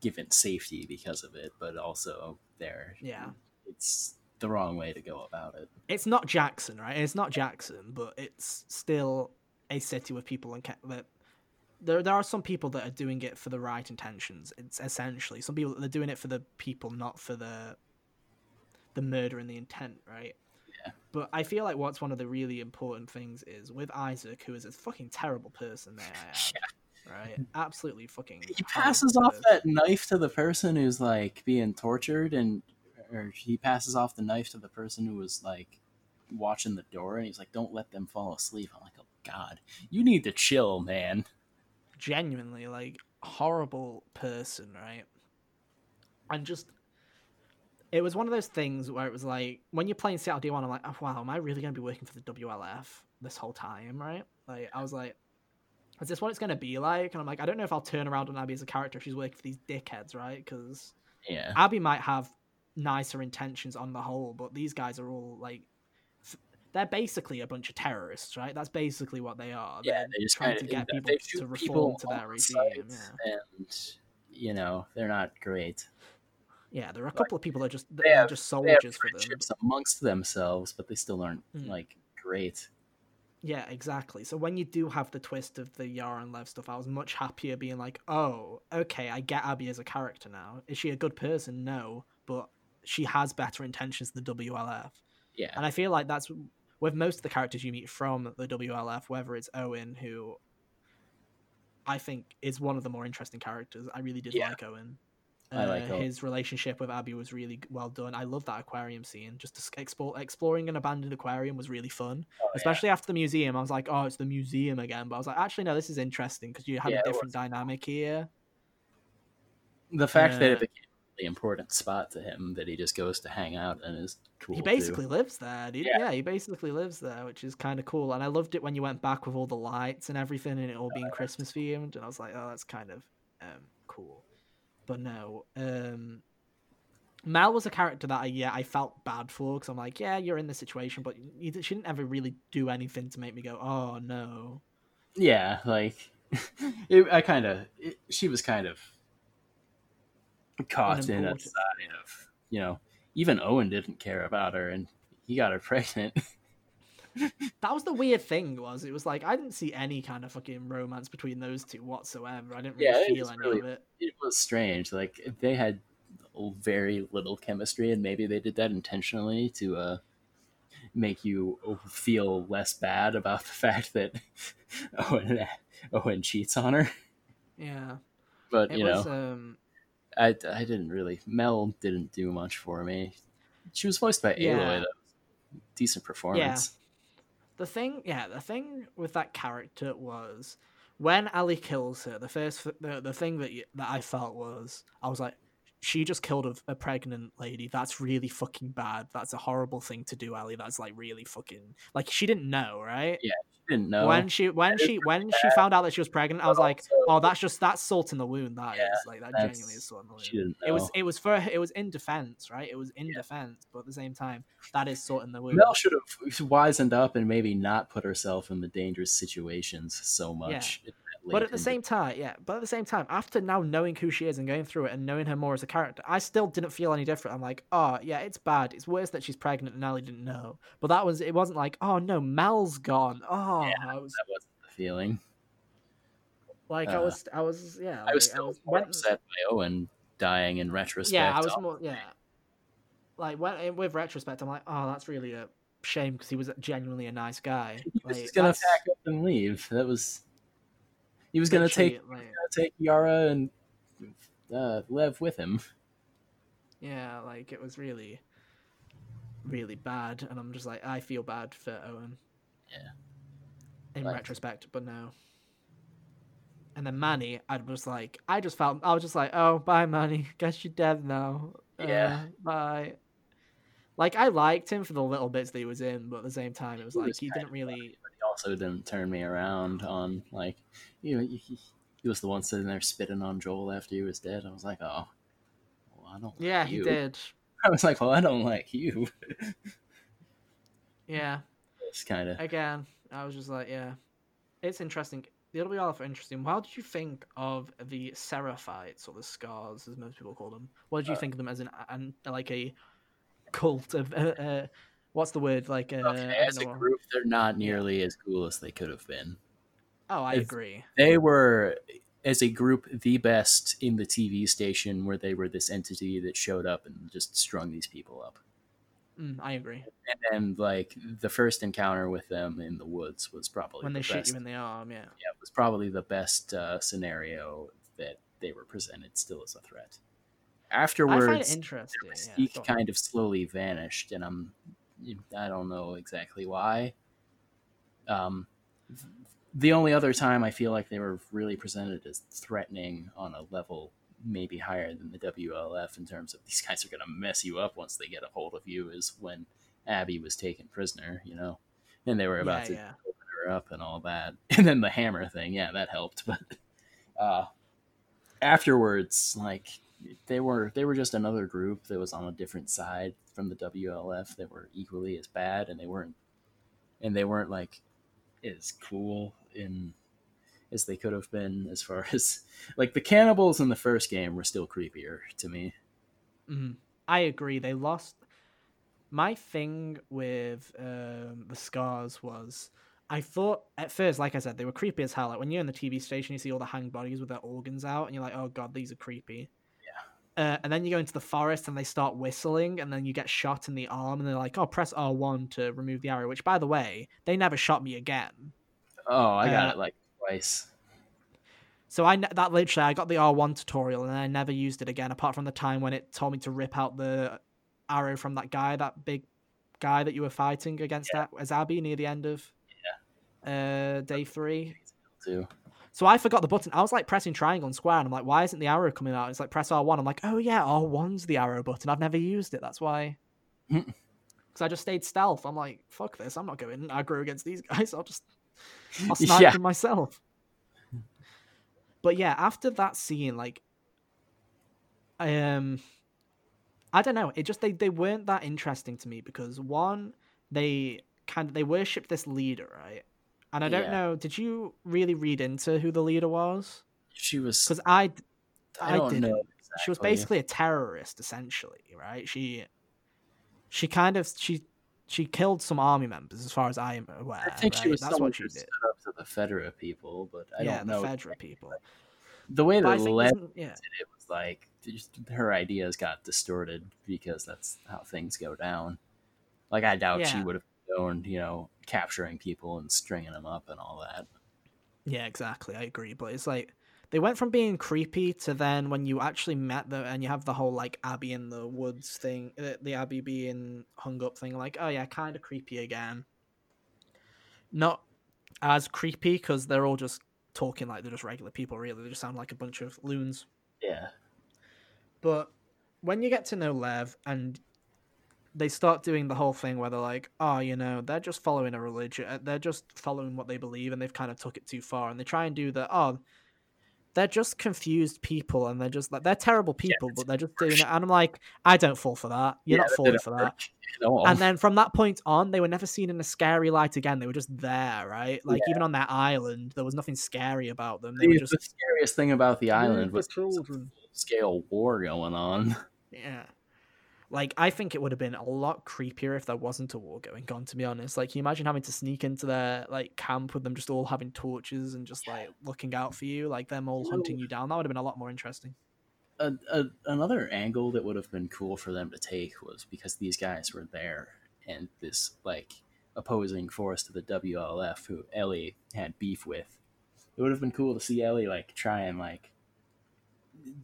given safety because of it, but also they're Yeah. it's the wrong way to go about it. It's not Jackson, right? It's not Jackson, but it's still a city with people and that there there are some people that are doing it for the right intentions. It's essentially some people they're doing it for the people, not for the the murder and the intent, right? Yeah. But I feel like what's one of the really important things is with Isaac, who is a fucking terrible person, may I add, right? Absolutely fucking. He passes off person. that knife to the person who's like being tortured, and or he passes off the knife to the person who was like watching the door, and he's like, "Don't let them fall asleep." I'm like, "Oh God, you need to chill, man." genuinely like horrible person, right? And just it was one of those things where it was like when you're playing Seattle D1, I'm like, oh, wow, am I really going to be working for the WLF this whole time, right? Like I was like, is this what it's going to be like? And I'm like, I don't know if I'll turn around on Abby as a character if she's working for these dickheads, right? Because Yeah, Abby might have nicer intentions on the whole, but these guys are all like they're basically a bunch of terrorists, right? That's basically what they are. yeah. They're They just trying to get people to reform people to their on regime. Yeah. and you know they're not great. Yeah, there are a couple of people that just they they're have- just soldiers for them. amongst themselves, but they still aren't Mm. like great. Yeah, exactly. So when you do have the twist of the Yara and Lev stuff, I was much happier being like, oh, okay, I get Abby as a character now. Is she a good person? No, but she has better intentions than the WLF. Yeah, And I feel like that's with most of the characters you meet from the WLF, whether it's Owen, who I think is one of the more interesting characters. I really did Yeah. like Owen. I like Uh, Owen. his relationship with Abby was really well done. I love that aquarium scene. Just explore, exploring an abandoned aquarium was really fun, Oh, yeah. especially after the museum. I was like, oh, it's the museum again. But I was like, actually, no, this is interesting because you had Yeah, a different dynamic here. the fact that uh, it became a really important spot to him that he just goes to hang out and is cool. he too. basically lives there. He, Yeah. yeah. he basically lives there, which is kind of cool. And I loved it when you went back with all the lights and everything, and it all being Christmas themed. And I was like, oh, that's kind of um, cool. But no, um, Mel was a character that I yeah I felt bad for because I'm like, yeah, you're in this situation, but you, she didn't ever really do anything to make me go, oh no. Yeah, like it, I kind of she was kind of caught in a side of you know even Owen didn't care about her and he got her pregnant. That was the weird thing was it was like I didn't see any kind of fucking romance between those two whatsoever. I didn't really Yeah, feel any really- of it. it was strange. Like they had very little chemistry, and maybe they did that intentionally to uh, make you feel less bad about the fact that Owen Owen cheats on her. Yeah, But it you know, was. um I, I didn't really. Mel didn't do much for me. She was voiced by Yeah. Aloy, though. Decent performance. Yeah. The thing, yeah, the thing with that character was when Ellie kills her. The first, the, the thing that you, that I felt was, I was like, she just killed a, a pregnant lady. That's really fucking bad. That's a horrible thing to do, Ellie. That's like really fucking like she didn't know, right? Yeah, didn't know. When she when she when she found out that she was pregnant, I was like, oh, that's just that's salt in the wound. That Yeah, is like that genuinely is salt in the wound. she didn't know. It was it was for it was in defense, right? It was in defense, but at the same time, that is salt in the wound. Mel should have wizened up and maybe not put herself in the dangerous situations so much. that But at the same time, yeah. But at the same time, after now knowing who she is and going through it and knowing her more as a character, I still didn't feel any different. I'm like, oh yeah, it's bad. It's worse that she's pregnant and Ellie didn't know. But that was it. Wasn't like, oh no, Mel's gone. Oh, I was that wasn't the feeling. like, I uh, was, I was, yeah. I was like, still was- more when- upset by Owen dying in retrospect. Yeah, I was Oh, more, yeah. Like when with retrospect, I'm like, oh, that's really a shame because he was genuinely a nice guy. He was Like, gonna pack up and leave. That was. He was gonna take literally, gonna take Yara and uh, Lev with him. Yeah, like it was really, really bad, and I'm just like, I feel bad for Owen. Yeah. In Like- retrospect, but no. And then Manny, I was like, I just felt, I was just like, oh, bye, Manny. Guess you're dead now. Yeah. Uh, bye. Like I liked him for the little bits that he was in, but at the same time, it was He like was he didn't really. Also didn't turn me around on like, you know, he, he- he was the one sitting there spitting on Joel after he was dead. I was like, oh, well, I don't. Yeah, like he did. I was like, well, I don't like you. Yeah, It's kind of. again, I was just like, yeah, it's interesting. It'll be all for interesting. How did you think of the Seraphites or the Scars, as most people call them? What did you Uh, think of them as an, an like a cult of uh, uh, what's the word like? Uh, Okay, as a group, they're not nearly as cool as they could have been. Oh, I if- agree. They were, as a group, the best in the TV station where they were this entity that showed up and just strung these people up. Mm, I agree. And then, like, the first encounter with them in the woods was probably When the they shoot best. you in the arm, yeah. yeah, it was probably the best uh, scenario that they were presented still as a threat. I find it interesting. their Yeah, mystique kind of slowly vanished, and I'm I don't know exactly why. Um, the only other time I feel like they were really presented as threatening on a level maybe higher than the WLF in terms of these guys are going to mess you up once they get a hold of you is when Abby was taken prisoner, you know, and they were about yeah, to yeah. open her up and all that, and then the hammer thing, yeah, that helped, but uh, afterwards, like they were they were just another group that was on a different side from the WLF that were equally as bad and they weren't and they weren't like as cool in as they could have been as far as like the cannibals in the first game were still creepier to me. Mhm. I agree. They lost. My thing with um, the scars was, I thought at first, like I said, they were creepy as hell. Like when you're in the TV station, you see all the hanged bodies with their organs out, and you're like, oh god, these are creepy. Yeah. Uh, and then you go into the forest and they start whistling, and then you get shot in the arm, and they're like, oh, press R one to remove the arrow. Which, by the way, they never shot me again. Oh, I got Uh, it like twice. So I that literally I got the R1 tutorial and I never used it again apart from the time when it told me to rip out the arrow from that guy, that big guy that you were fighting against that as Abby near the end of uh day 3. Too. So I forgot the button. I was like pressing triangle and square and I'm like why isn't the arrow coming out? It's like press R1. I'm like, "Oh yeah, R1's the arrow button. I've never used it. That's why." Hmm. Cuz I just stayed stealth. I'm like, "Fuck this. I'm not going aggro against these guys. I'll just I'll snipe Yeah. them myself. But yeah, after that scene, like, I um, I don't know. It just they they weren't that interesting to me because one, they kind of they worshipped this leader, right? And I don't Yeah. know. Did you really read into who the leader was? She was Because I, I I don't didn't. know. She was basically a terrorist, essentially, right? She, she kind of she she killed some army members, as far as I am aware. I think she right? was That's someone what she who did. stood up to the Fedra people, but I yeah, don't know the Fedra people. the way that this- yeah. did it was like just, her ideas got distorted because that's how things go down. Like I doubt she would have known, you know, capturing people and stringing them up and all that. Yeah, exactly. I agree. But it's like they went from being creepy to then when you actually met them and you have the whole like Abby in the woods thing, uh, the Abby being hung up thing, like, oh yeah, kind of creepy again. Not as creepy because they're all just talking like they're just regular people, really. They just sound like a bunch of loons. Yeah, But when you get to know Lev and they start doing the whole thing where they're like, oh, you know, they're just following a religion, uh, they're just following what they believe, and they've kind of took it too far, and they try and do the oh, they're just confused people, and they're just like they're terrible people, yeah, but they're just doing it, and I'm like, I don't fall for that. You're yeah, not falling for that. And then from that point on, they were never seen in a scary light again. They were just there, right? Like yeah. even on that island, there was nothing scary about them. They the, just... the scariest thing about the island was children. scale war going on. Yeah. Like, I think it would have been a lot creepier if there wasn't a war going on, to be honest. Like, can you imagine having to sneak into their, like, camp with them just all having torches and just, like, looking out for you, like, them all hunting you down? That would have been a lot more interesting. A, a, another angle that would have been cool for them to take was because these guys were there and this, like, opposing force to the WLF who Ellie had beef with. It would have been cool to see Ellie, like, try and, like,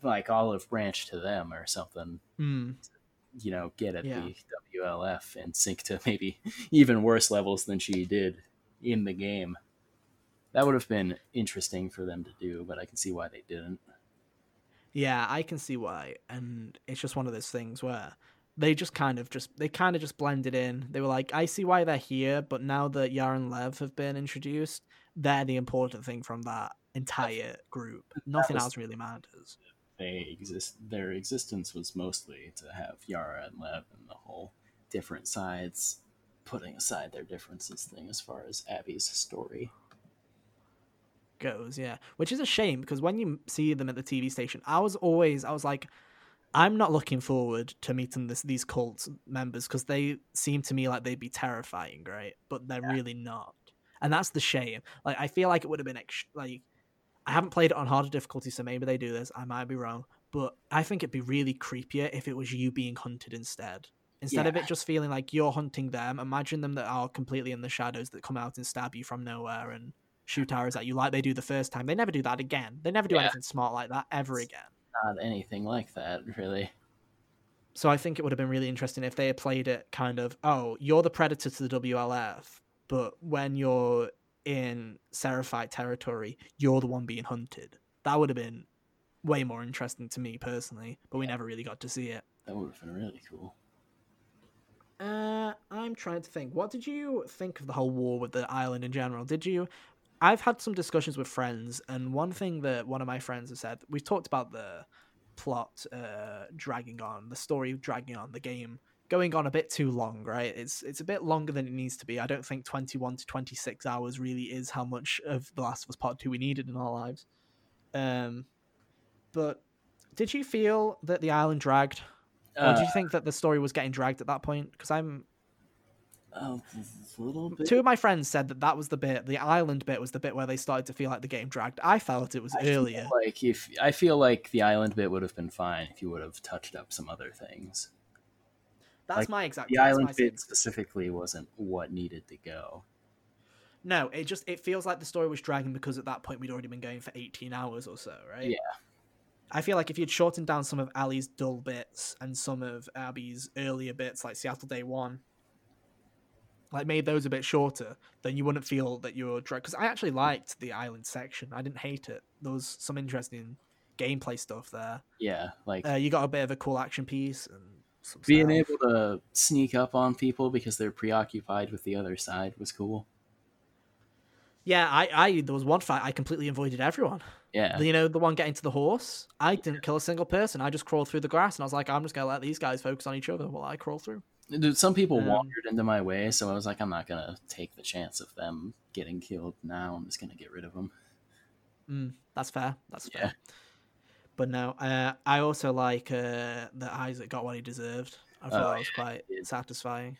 like olive branch to them or something. Mm you know, get at yeah. the WLF and sink to maybe even worse levels than she did in the game. That would have been interesting for them to do, but I can see why they didn't. Yeah, I can see why. And it's just one of those things where they just kind of just they kind of just blended in. They were like, I see why they're here, but now that Yar and Lev have been introduced, they're the important thing from that entire group. Nothing was, else really matters they exist their existence was mostly to have Yara and Lev and the whole different sides putting aside their differences thing as far as Abby's story goes, yeah. Which is a shame because when you see them at the TV station, I was always I was like I'm not looking forward to meeting this these cult members because they seem to me like they'd be terrifying, right? But they're yeah. really not, and that's the shame. Like I feel like it would have been ex- like I haven't played it on harder difficulty, so maybe they do this. I might be wrong, but I think it'd be really creepier if it was you being hunted instead. Instead yeah. of it just feeling like you're hunting them, imagine them that are completely in the shadows that come out and stab you from nowhere and shoot arrows at you like they do the first time. They never do that again. They never do yeah. anything smart like that ever again. Not anything like that, really. So I think it would have been really interesting if they had played it kind of, oh, you're the predator to the WLF, but when you're in Seraphite territory, you're the one being hunted. That would have been way more interesting to me personally, but we never really got to see it. That would have been really cool. Uh, I'm trying to think. What did you think of the whole war with the island in general? Did you? I've had some discussions with friends, and one thing that one of my friends has said, we've talked about the plot uh, dragging on, the story dragging on, the game going on a bit too long, right? It's it's a bit longer than it needs to be. I don't think 21 to 26 hours really is how much of The Last of Us Part 2 we needed in our lives. Um but did you feel that the island dragged? Or uh, do you uh, think that the story was getting dragged at that point? Because I'm a little bit. Two of my friends said that that was the bit, the island bit was the bit where they started to feel like the game dragged. I felt it was I earlier. Like if I feel like the island bit would have been fine if you would have touched up some other things. That's like, my exact. The island bit specifically wasn't what needed to go. No, it just it feels like the story was dragging because at that point we'd already been going for eighteen hours or so, right? Yeah. I feel like if you'd shortened down some of Ellie's dull bits and some of Abby's earlier bits, like Seattle Day One, like made those a bit shorter, then you wouldn't feel that you're dragged. Because I actually liked the island section. I didn't hate it. There was some interesting gameplay stuff there. Yeah, like uh, you got a bit of a cool action piece and being stuff. able to sneak up on people because they're preoccupied with the other side was cool. Yeah, I, I there was one fight I completely avoided everyone. Yeah, you know the one getting to the horse. I didn't kill a single person. I just crawled through the grass, and I was like, I'm just gonna let these guys focus on each other while I crawl through. Dude, some people um, wandered into my way, so I was like, I'm not gonna take the chance of them getting killed now. I'm just gonna get rid of them. Mm, that's fair. That's fair. But no, uh, I also like uh, that Isaac got what he deserved. I thought oh, that was quite satisfying.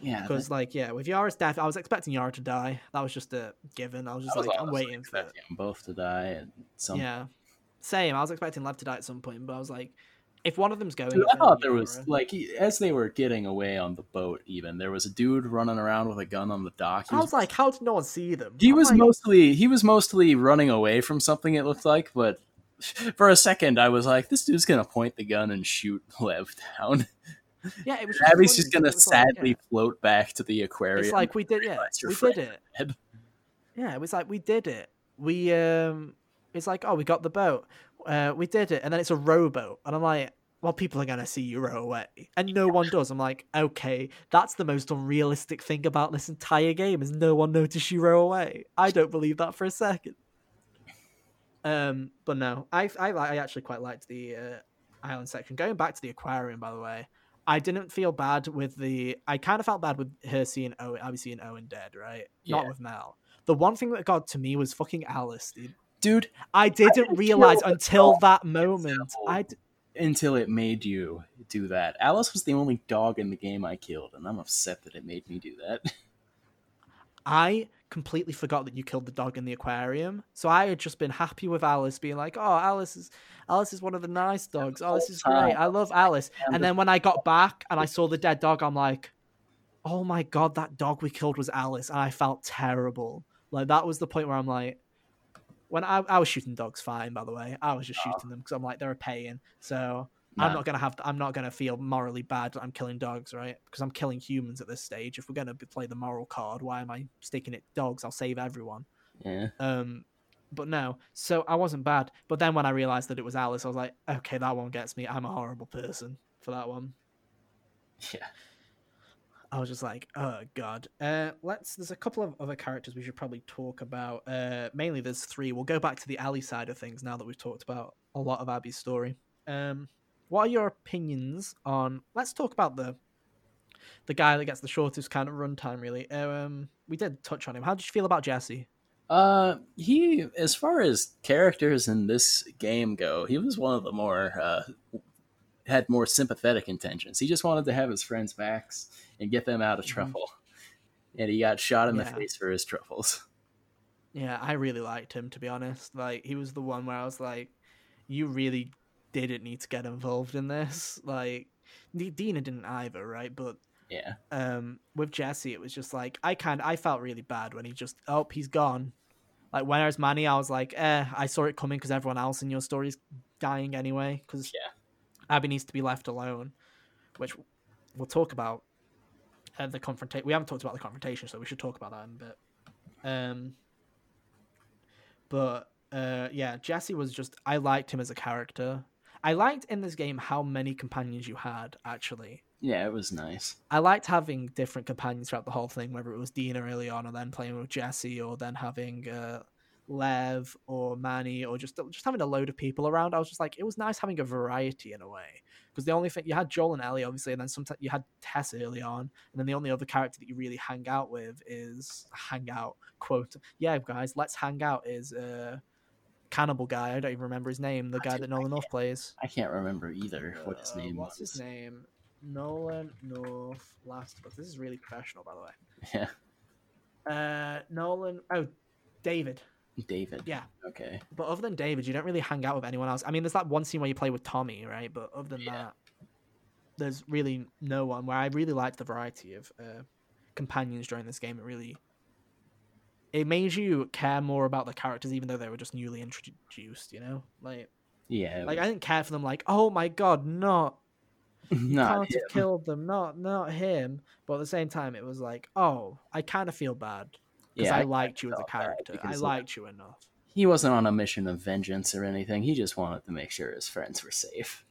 Yeah, because like yeah, with Yara's death, I was expecting Yara to die. That was just a given. I was just I was like, I'm waiting for them both to die. And some... Yeah, same. I was expecting Lev to die at some point, but I was like, if one of them's going, dude, I thought there Yara. was like as they were getting away on the boat. Even there was a dude running around with a gun on the dock. He I was, was like, how did no one see them? He I'm was like... mostly he was mostly running away from something. It looked like, but for a second, I was like, this dude's gonna point the gun and shoot Lev down. Yeah, it was. Just Abby's just gonna sadly like, yeah. float back to the aquarium. It's like we did, yeah, we did it. Dead. Yeah, it was like we did it. We um, it's like oh, we got the boat. Uh, we did it, and then it's a rowboat, and I'm like, well, people are gonna see you row away, and no one does. I'm like, okay, that's the most unrealistic thing about this entire game is no one noticed you row away. I don't believe that for a second. Um, but no, I I, I actually quite liked the uh, island section. Going back to the aquarium, by the way, I didn't feel bad with the. I kind of felt bad with her seeing Owen, obviously seeing Owen dead, right? Yeah. Not with Mel. The one thing that got to me was fucking Alice, dude. Dude, I didn't didn't realize until that moment. I d- until it made you do that. Alice was the only dog in the game I killed, and I'm upset that it made me do that. I completely forgot that you killed the dog in the aquarium. So I had just been happy with Alice being like, "Oh, Alice is Alice is one of the nice dogs. Oh, this is great. I love Alice." And then when I got back and I saw the dead dog, I'm like, "Oh my god, that dog we killed was Alice," and I felt terrible. Like that was the point where I'm like, when I, I was shooting dogs, fine. By the way, I was just shooting them because I'm like they're a pain. So I'm not gonna have. I'm not gonna feel morally bad that I'm killing dogs, right? Because I'm killing humans at this stage. If we're gonna play the moral card, why am I sticking it dogs? I'll save everyone. Yeah. Um, but no. So I wasn't bad. But then when I realized that it was Alice, I was like, okay, that one gets me. I'm a horrible person for that one. Yeah. I was just like, oh god. Uh, let's. There's a couple of other characters we should probably talk about. Uh, mainly there's three. We'll go back to the Ellie side of things now that we've talked about a lot of Abby's story. Um, what are your opinions on? Let's talk about the the guy that gets the shortest kind of runtime. Really. Um, we did touch on him. How did you feel about Jesse? Uh, he, as far as characters in this game go, he was one of the more, uh, had more sympathetic intentions. He just wanted to have his friends' backs and get them out of Mhm. trouble. And he got shot in the face for his troubles. Yeah, I really liked him to be honest. Like he was the one where I was like, you really didn't need to get involved in this. Like Dina didn't either, right? But Yeah. um with Jesse it was just like I kind I felt really bad when he just oh he's gone. Like when I was Manny, I was like, eh, I saw it coming because everyone else in your story's dying anyway. Because Yeah. Abby needs to be left alone, which we'll talk about the confrontation. We haven't talked about the confrontation, so we should talk about that in a bit. Um, but uh, yeah, Jesse was just I liked him as a character. I liked in this game how many companions you had actually. Yeah, it was nice. I liked having different companions throughout the whole thing, whether it was Dina early on, or then playing with Jesse, or then having uh, Lev or Manny, or just just having a load of people around. I was just like, it was nice having a variety in a way, because the only thing you had Joel and Ellie, obviously, and then sometimes you had Tess early on, and then the only other character that you really hang out with is hang out quote. Yeah, guys, let's hang out. Is uh, cannibal guy? I don't even remember his name. The I guy that Nolan North plays. I can't remember either what his Uh, name what's was. his name? Nolan North Last of Us. This is really professional, by the way. Yeah. Uh, Nolan. Oh, David. David. Yeah. Okay. But other than David, you don't really hang out with anyone else. I mean, there's that one scene where you play with Tommy, right? But other than Yeah. that, there's really no one. Where I really liked the variety of uh, companions during this game. It really. It made you care more about the characters, even though they were just newly introduced. You know, like Yeah. like I didn't care for them. Like, oh my god, not not can't have killed them, not not him. But at the same time, it was like, oh, I kind of feel bad because Yeah, I I liked you as a character. I liked you enough. he wasn't on a mission of vengeance or anything. He just wanted to make sure his friends were safe.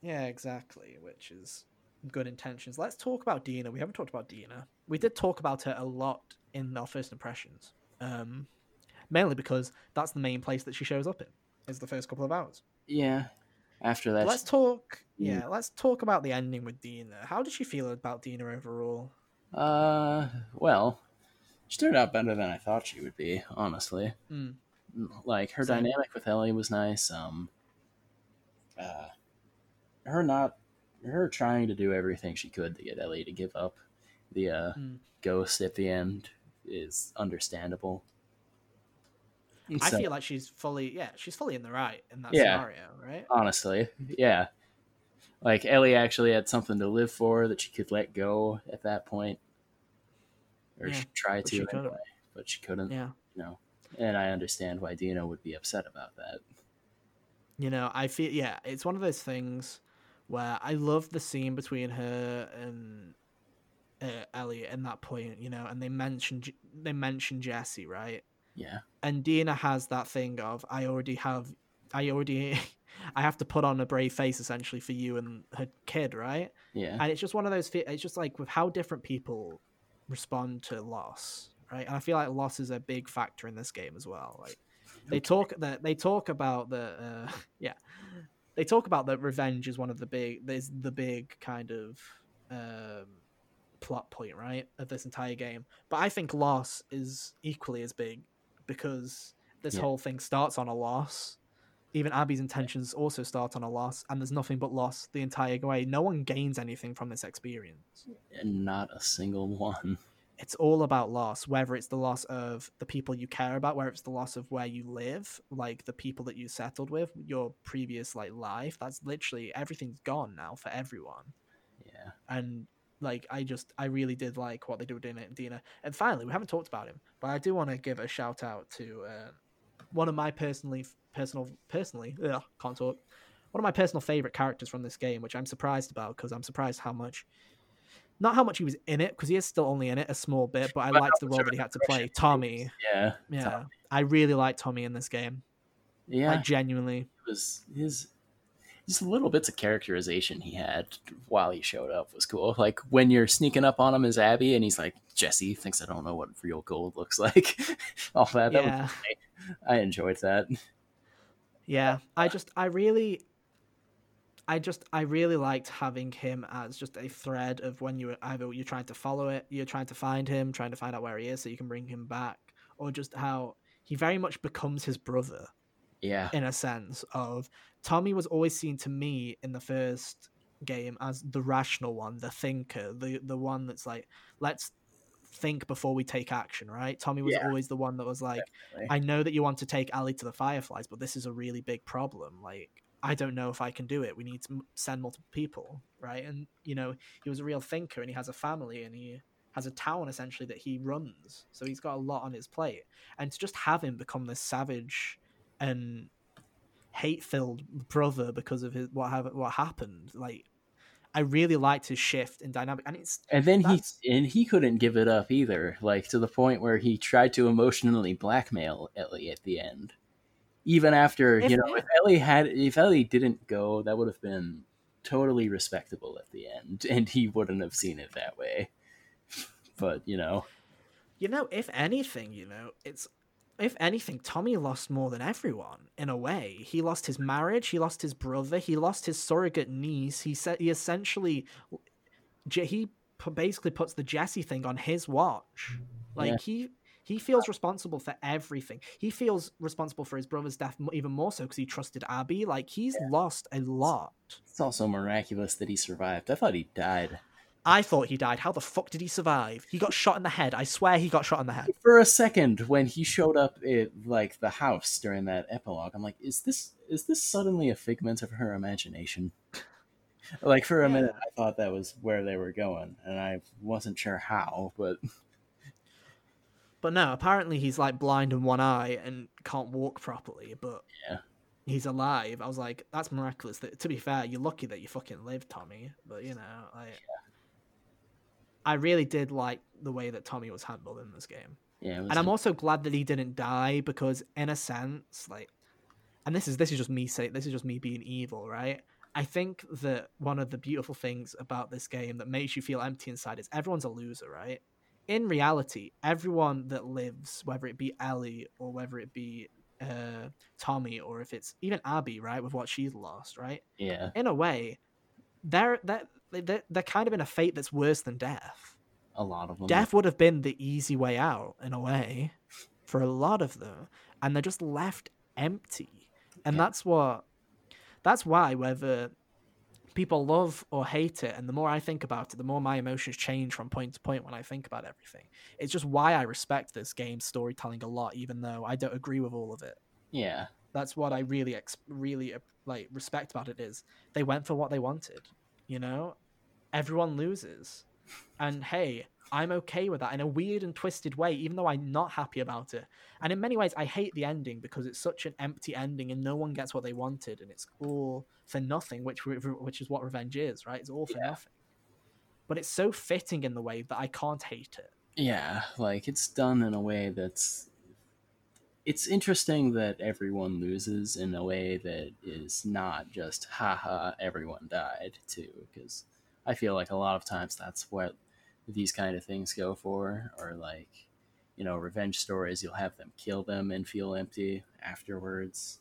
Yeah, exactly. Which is good intentions. Let's talk about Dina. We haven't talked about Dina. We did talk about her a lot in our first impressions, um, mainly because that's the main place that she shows up in. Is the first couple of hours. Yeah. After that, let's talk. Mm. Yeah, let's talk about the ending with Dina. How did she feel about Dina overall? uh, well, she turned out better than I thought she would be. Honestly, Mm. like her Same. dynamic with Ellie was nice. Um, uh, her not her trying to do everything she could to get Ellie to give up the uh, Mm. ghost at the end is understandable. I So- feel like she's fully, yeah, she's fully in the right in that Yeah. scenario, right? honestly mm-hmm. yeah like ellie actually had something to live for that she could let go at that point or Yeah, she tried to couldn't. anyway but she couldn't Yeah. you know and i understand why dina would be upset about that You know, I feel yeah, it's one of those things where I love the scene between her and uh, Ellie in that point, you know, and they mentioned they mention Jesse, right? yeah And Dina has that thing of I already have I already I have to put on a brave face essentially for you and her kid, right? Yeah. And it's just one of those. It's just like with how different people respond to loss, right? And I feel like loss is a big factor in this game as well. Like they talk that they talk about the uh, yeah, they talk about that revenge is one of the big. There's the big kind of. Um, plot point right of this entire game. But i think loss is equally as big because this Yeah. whole thing starts on a loss. Even abby's intentions also start on a loss and there's nothing but loss the entire way. No one gains anything from this experience. And not a single one. it's all about loss whether it's the loss of the people you care about whether it's the loss of where you live like the people that you settled with your previous like life. That's literally everything's gone now for everyone. Yeah. and like I just I really did like what they in it, Dina. And finally, we haven't talked about him, but I do want to give a shout out to uh, one of my personally personal personally ugh, can't talk. One of my personal favorite characters from this game, which I'm surprised about because I'm surprised how much. Not how much he was in it, because he is still only in it a small bit, but I But liked the role that he had to play. Tommy, Yeah. yeah, I really like Tommy in this game. Yeah. I genuinely, it was his just little bits of characterization he had while he showed up was cool. Like when you're sneaking up on him as Abby and he's like, Jesse thinks I don't know what real gold looks like. All that. that yeah. was, I enjoyed that. Yeah, I just, I really, I just, I really liked having him as just a thread of when you either you're trying to follow it, you're trying to find him, trying to find out where he is so you can bring him back, or just how he very much becomes his brother Yeah. in a sense of Tommy was always seen to me in the first game as the rational one, the thinker, the the one that's like, let's think before we take action, right? Tommy was Yeah. always the one that was like, Definitely. I know that you want to take Ellie to the Fireflies, but this is a really big problem. Like, I don't know if I can do it. We need to send multiple people, right? And you know, he was a real thinker, and he has a family, and he has a town essentially that he runs. So he's got a lot on his plate, and to just have him become this savage and hate-filled brother because of his what have, what happened, like. I really liked his shift in dynamic, and it's And then he and he couldn't give it up either, like to the point where he tried to emotionally blackmail Ellie at the end. Even after If- you know, if Ellie had if Ellie didn't go, that would have been totally respectable at the end, and he wouldn't have seen it that way. But you know, You know, if anything, you know, it's if anything, Tommy lost more than everyone in a way. He lost his marriage, he lost his brother, he lost his surrogate niece. He said he essentially he basically puts the Jesse thing on his watch. Like Yeah. he he feels responsible for everything. He feels responsible for his brother's death even more so because he trusted Abby. Like he's lost a lot. it's also miraculous that he survived. I thought he died I thought he died. How the fuck did he survive? He got shot in the head. I swear he got shot in the head. for a second when he showed up at like the house during that epilogue. I'm like, is this is this suddenly a figment of her imagination? Like for a Yeah. minute, I thought that was where they were going, and I wasn't sure how. But But no, apparently he's like blind in one eye and can't walk properly, but Yeah. he's alive. I was like, that's miraculous. That, to be fair, you're lucky that you fucking lived, Tommy. But you know, like, I really did like the way that Tommy was handled in this game, yeah, and I'm also glad that he didn't die because, in a sense, like, and this is this is just me saying this is just me being evil, right? I think that one of the beautiful things about this game that makes you feel empty inside is everyone's a loser, right? In reality, everyone that lives, whether it be Ellie or whether it be uh, Tommy or if it's even Abby, right, with what she's lost, right? yeah, In a way, they're they're they're, they're kind of in a fate that's worse than death. a lot of them. Death would have been the easy way out in a way for a lot of them, and they're just left empty. And Yeah. that's what that's why whether people love or hate it, and the more I think about it, the more my emotions change from point to point when I think about everything. It's just why I respect this game's storytelling a lot, even though I don't agree with all of it. yeah, That's what I really, really like respect about it is they went for what they wanted. You know, everyone loses, and hey, I'm okay with that in a weird and twisted way, even though I'm not happy about it. And in many ways, I hate the ending because it's such an empty ending, and no one gets what they wanted, and it's all for nothing, which which is what revenge is, right? It's all for Yeah. nothing. But it's so fitting in the way that I can't hate it. yeah. Like it's done in a way that's it's interesting that everyone loses in a way that is not just haha everyone died too because i feel like a lot of times that's what these kind of things go for or like you know revenge stories you'll have them kill them and feel empty afterwards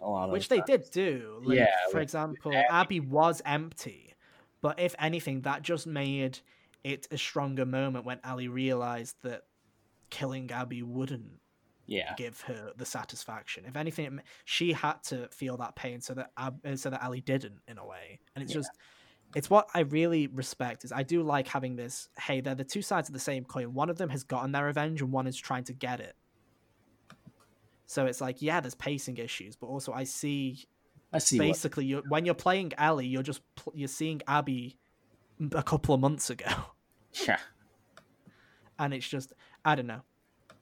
a lot of which they times. did do like, Yeah, for with- example Abby. abby was empty but if anything that just made it a stronger moment when ellie realized that killing abby wouldn't yeah give her the satisfaction. If anything, she had to feel that pain so that Ab- so that Ellie didn't in a way. And it's Yeah. just it's what I really respect is I do like having this. Hey, they're the two sides of the same coin. One of them has gotten their revenge, and one is trying to get it. So it's like, yeah, there's pacing issues, but also I see i see what, basically you're, when you're playing Ellie, you're just pl- you're seeing Abby a couple of months ago. yeah and it's just I don't know.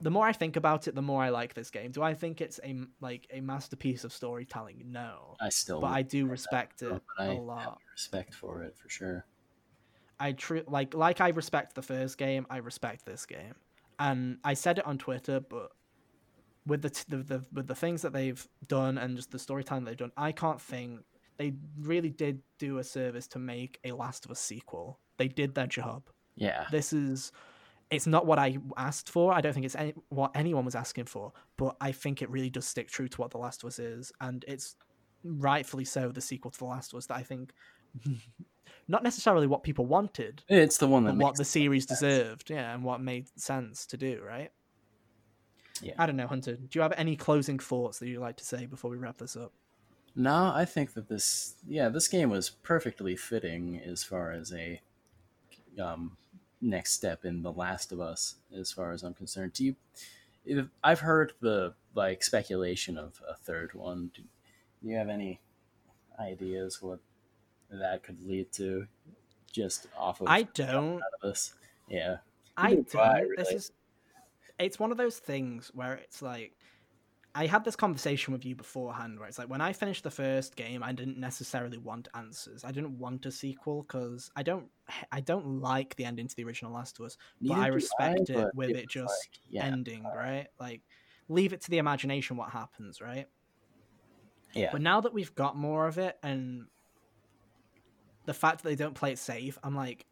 The more I think about it, the more I like this game. Do I think it's a like a masterpiece of storytelling? No, i still but I do respect that, it a lot. respect for it for sure I true like like I respect the first game. I respect this game, and I said it on Twitter, but with the, t- the, the with the things that they've done and just the storytelling they've done, I can't think they really did do a service to make a Last of Us sequel. They did their job. yeah this is it's not what I asked for. I don't think it's any, what anyone was asking for, but I think it really does stick true to what The Last of Us is, and it's rightfully so the sequel to The Last of Us that I think not necessarily what people wanted, it's the one that what the series deserved, yeah, and what made sense to do, right? Yeah. I don't know, Hunter. Do you have any closing thoughts that you'd like to say before we wrap this up? No, I think that this, yeah, this game was perfectly fitting as far as a um, next step in The Last of Us, as far as I'm concerned. Do you? If, I've heard the like speculation of a third one. Do, do you have any ideas what that could lead to? Just off of I don't. of yeah, I don't. do I, This is. It's one of those things where it's like, I had this conversation with you beforehand, where it's like when I finished the first game, I didn't necessarily want answers. I didn't want a sequel because I don't, I don't like the ending to the original Last of Us. but Neither I respect it but with it just like, yeah, ending, right? Like, leave it to the imagination what happens, right? yeah, But now that we've got more of it and the fact that they don't play it safe, I'm like,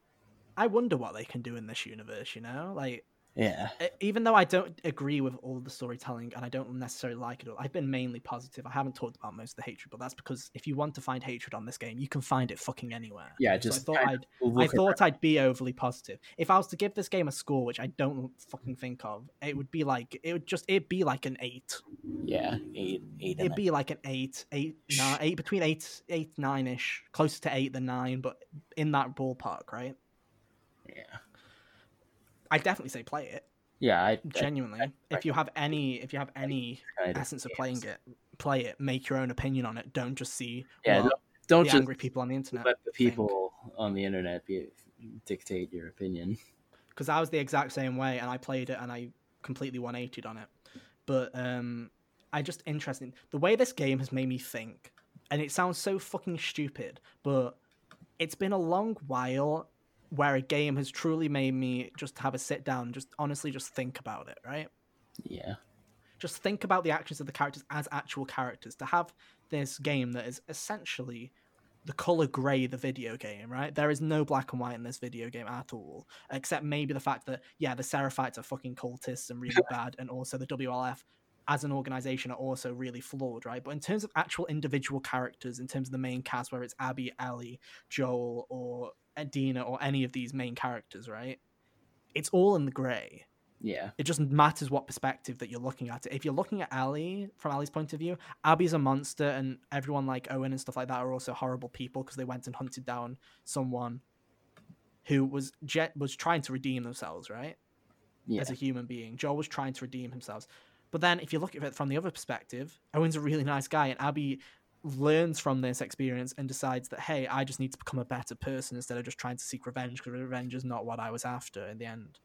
I wonder what they can do in this universe, you know? Like, yeah, even though I don't agree with all the storytelling and I don't necessarily like it all, I've been mainly positive. I haven't talked about most of the hatred, but that's because if you want to find hatred on this game, you can find it fucking anywhere. yeah. So I thought I'd I thought I'd be overly positive. If I was to give this game a score, which I don't fucking think of, it would be like it would just it'd be like an eight. yeah, eight, eight, It'd be like an eight, eight, nine, eight between eight, eight, nine ish, closer to eight than nine, but in that ballpark, right? yeah, I definitely say play it yeah. I, I genuinely. if you have any, if you have any essence of playing it, play it. Make your own opinion on it. Don't just see Yeah, don't the just angry people on the internet. let the think. people on the internet be, dictate your opinion. because I was the exact same way, and I played it and I completely 180'd on it. But um, I just interesting the way this game has made me think, and it sounds so fucking stupid, but it's been a long while where a game has truly made me just have a sit down, just honestly just think about it, right? Yeah, Just think about the actions of the characters as actual characters. To have this game that is essentially the color gray the video game, right? There is no black and white in this video game at all, except maybe the fact that yeah, the Seraphites are fucking cultists and really bad, and also the WLF as an organization are also really flawed, right? But in terms of actual individual characters, in terms of the main cast, whether it's Abby, Ellie, Joel, or Adina, or any of these main characters, right? It's all in the gray yeah, it just matters what perspective that you're looking at it. If you're looking at Ellie from Ellie's point of view, Abby's a monster, and everyone like Owen and stuff like that are also horrible people because they went and hunted down someone who was jet was trying to redeem themselves, right? yeah, As a human being, Joel was trying to redeem himself. But then, if you look at it from the other perspective, Owen's a really nice guy, and Abby learns from this experience and decides that hey, I just need to become a better person instead of just trying to seek revenge because revenge is not what I was after in the end.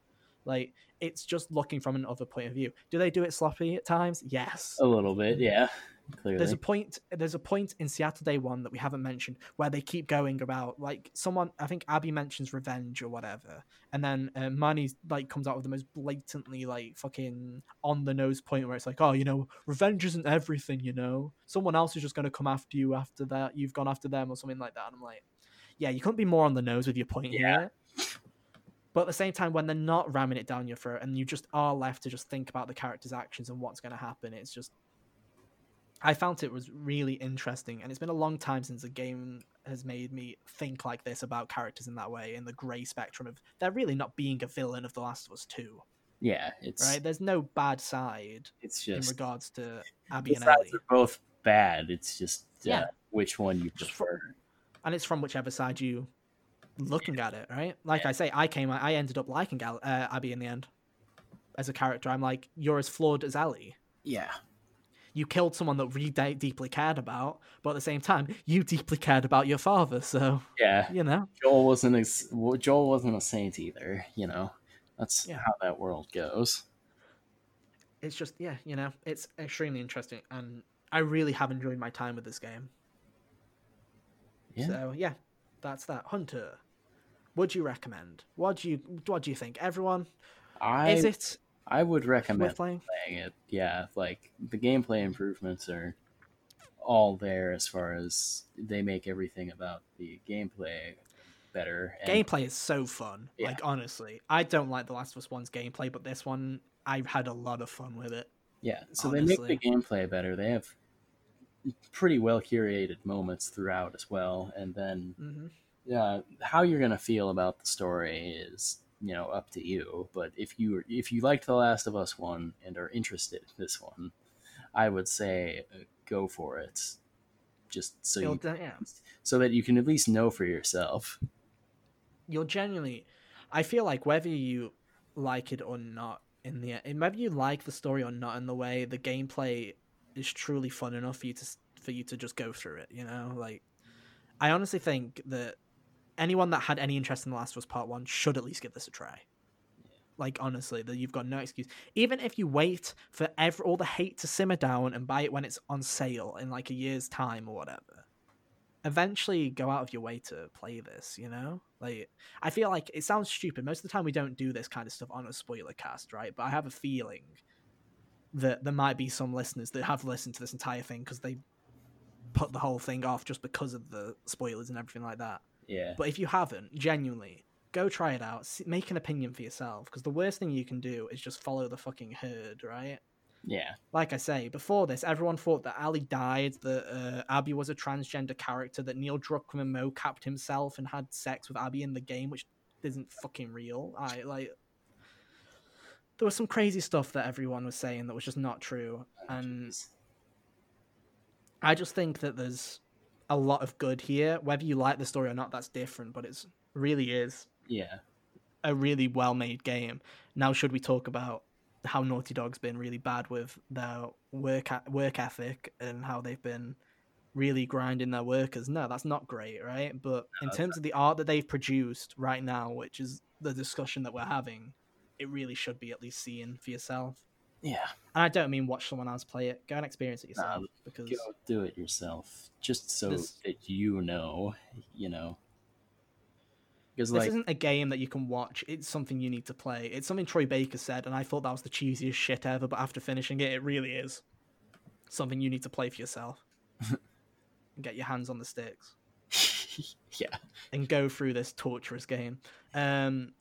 Like it's just looking from another point of view. Do they do it sloppy at times? Yes. a little bit. Yeah, Clearly, There's a point. There's a point in Seattle Day One that we haven't mentioned where they keep going about like someone. I think Abby mentions revenge or whatever, and then uh, Manny like comes out with the most blatantly like fucking on the nose point where it's like, oh, you know, revenge isn't everything. You know, someone else is just going to come after you after that you've gone after them or something like that. And I'm like, yeah, you couldn't be more on the nose with your point Yeah. here. But at the same time, when they're not ramming it down your throat and you just are left to just think about the character's actions and what's going to happen, it's just. I found it was really interesting, and it's been a long time since a game has made me think like this about characters in that way, in the grey spectrum of they're really not being a villain of The Last of Us 2, yeah, it's right? There's no bad side it's just in regards to Abby and Ellie, are both bad. It's just uh, Yeah. which one you prefer. and it's from whichever side you looking at it, right? Like I say, I came, I ended up liking uh, Abby in the end as a character. I'm like, you're as flawed as Ellie. yeah, You killed someone that we de- deeply cared about, but at the same time, you deeply cared about your father. So yeah. you know, Joel wasn't ex- Joel wasn't a saint either. You know, that's Yeah. how that world goes. it's just yeah, you know, it's extremely interesting, and I really have enjoyed my time with this game. Yeah. So yeah, that's that. Hunter, would you recommend? What do you what do you think? Everyone, I is it I would recommend playing? playing it. Yeah, like the gameplay improvements are all there as far as they make everything about the gameplay better. And Gameplay is so fun. Yeah. Like honestly, I don't like the Last of Us One's gameplay, but this one I've had a lot of fun with it. yeah, so they make the gameplay better. They have pretty well curated moments throughout as well, and then hmm uh, how you're gonna feel about the story is you know up to you. But if you if you liked The Last of Us one and are interested in this one, I would say uh, go for it. Just so You'll, you, de- yeah, so that you can at least know for yourself. you'll genuinely. I feel like whether you like it or not, in the end, whether you like the story or not, in the way the gameplay is truly fun enough for you to for you to just go through it. You know, like I honestly think that anyone that had any interest in The Last of Us Part One should at least give this a try. Like honestly, that you've got no excuse. Even if you wait for every, all the hate to simmer down and buy it when it's on sale in like a year's time or whatever, eventually go out of your way to play this. You know, like I feel like it sounds stupid. Most of the time, we don't do this kind of stuff on a spoiler cast, right? But I have a feeling that there might be some listeners that have listened to this entire thing because they put the whole thing off just because of the spoilers and everything like that. Yeah, But if you haven't, genuinely, go try it out. Make an opinion for yourself. Because the worst thing you can do is just follow the fucking herd, right? yeah, Like I say, before this, everyone thought that Ellie died, that uh, Abby was a transgender character, that Neil Druckmann mo-capped himself and had sex with Abby in the game, which isn't fucking real. I like. There was some crazy stuff that everyone was saying that was just not true, and I just think that there's a lot of good here. Whether you like the story or not, that's different. But it's really is yeah. a really well made game. Now, should we talk about how Naughty Dog's been really bad with their work work ethic and how they've been really grinding their workers? No, that's not great, right? But in terms of the art that they've produced right now, which is the discussion that we're having, it really should be at least seen for yourself. Yeah, And I don't mean watch someone else play it. Go and experience it yourself Nah, because go do it yourself, just so This- that you know, you know. Because this like, isn't a game that you can watch. It's something you need to play. It's something Troy Baker said, and I thought that was the cheesiest shit ever. But after finishing it, it really is something you need to play for yourself and get your hands on the sticks yeah, and go through this torturous game. Um,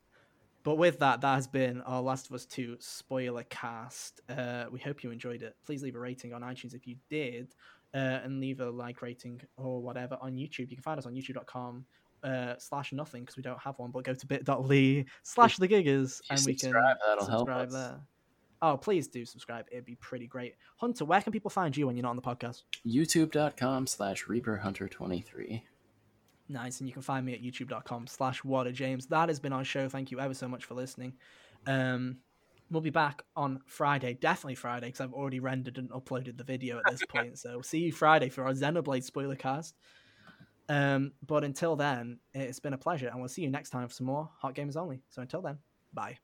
but with that, that has been our Last of Us 2 spoiler cast. Uh, we hope you enjoyed it. Please leave a rating on iTunes if you did, uh, and leave a like rating or whatever on YouTube. You can find us on youtube.com uh, slash nothing because we don't have one, but go to bit.ly slash the giggers and we can that'll help subscribe us. there. Oh, please do subscribe. It'd be pretty great. Hunter, where can people find you when you're not on the podcast? youtube.com slash reaperhunter23. Nice, and you can find me at youtube.com slash Water James. That has been our show. Thank you ever so much for listening. Um, we'll be back on Friday, definitely Friday, because I've already rendered and uploaded the video at this point. So we'll see you Friday for our Xenoblade spoiler cast. Um, but until then, it's been a pleasure, and we'll see you next time for some more Hot Gamers Only. So until then, bye.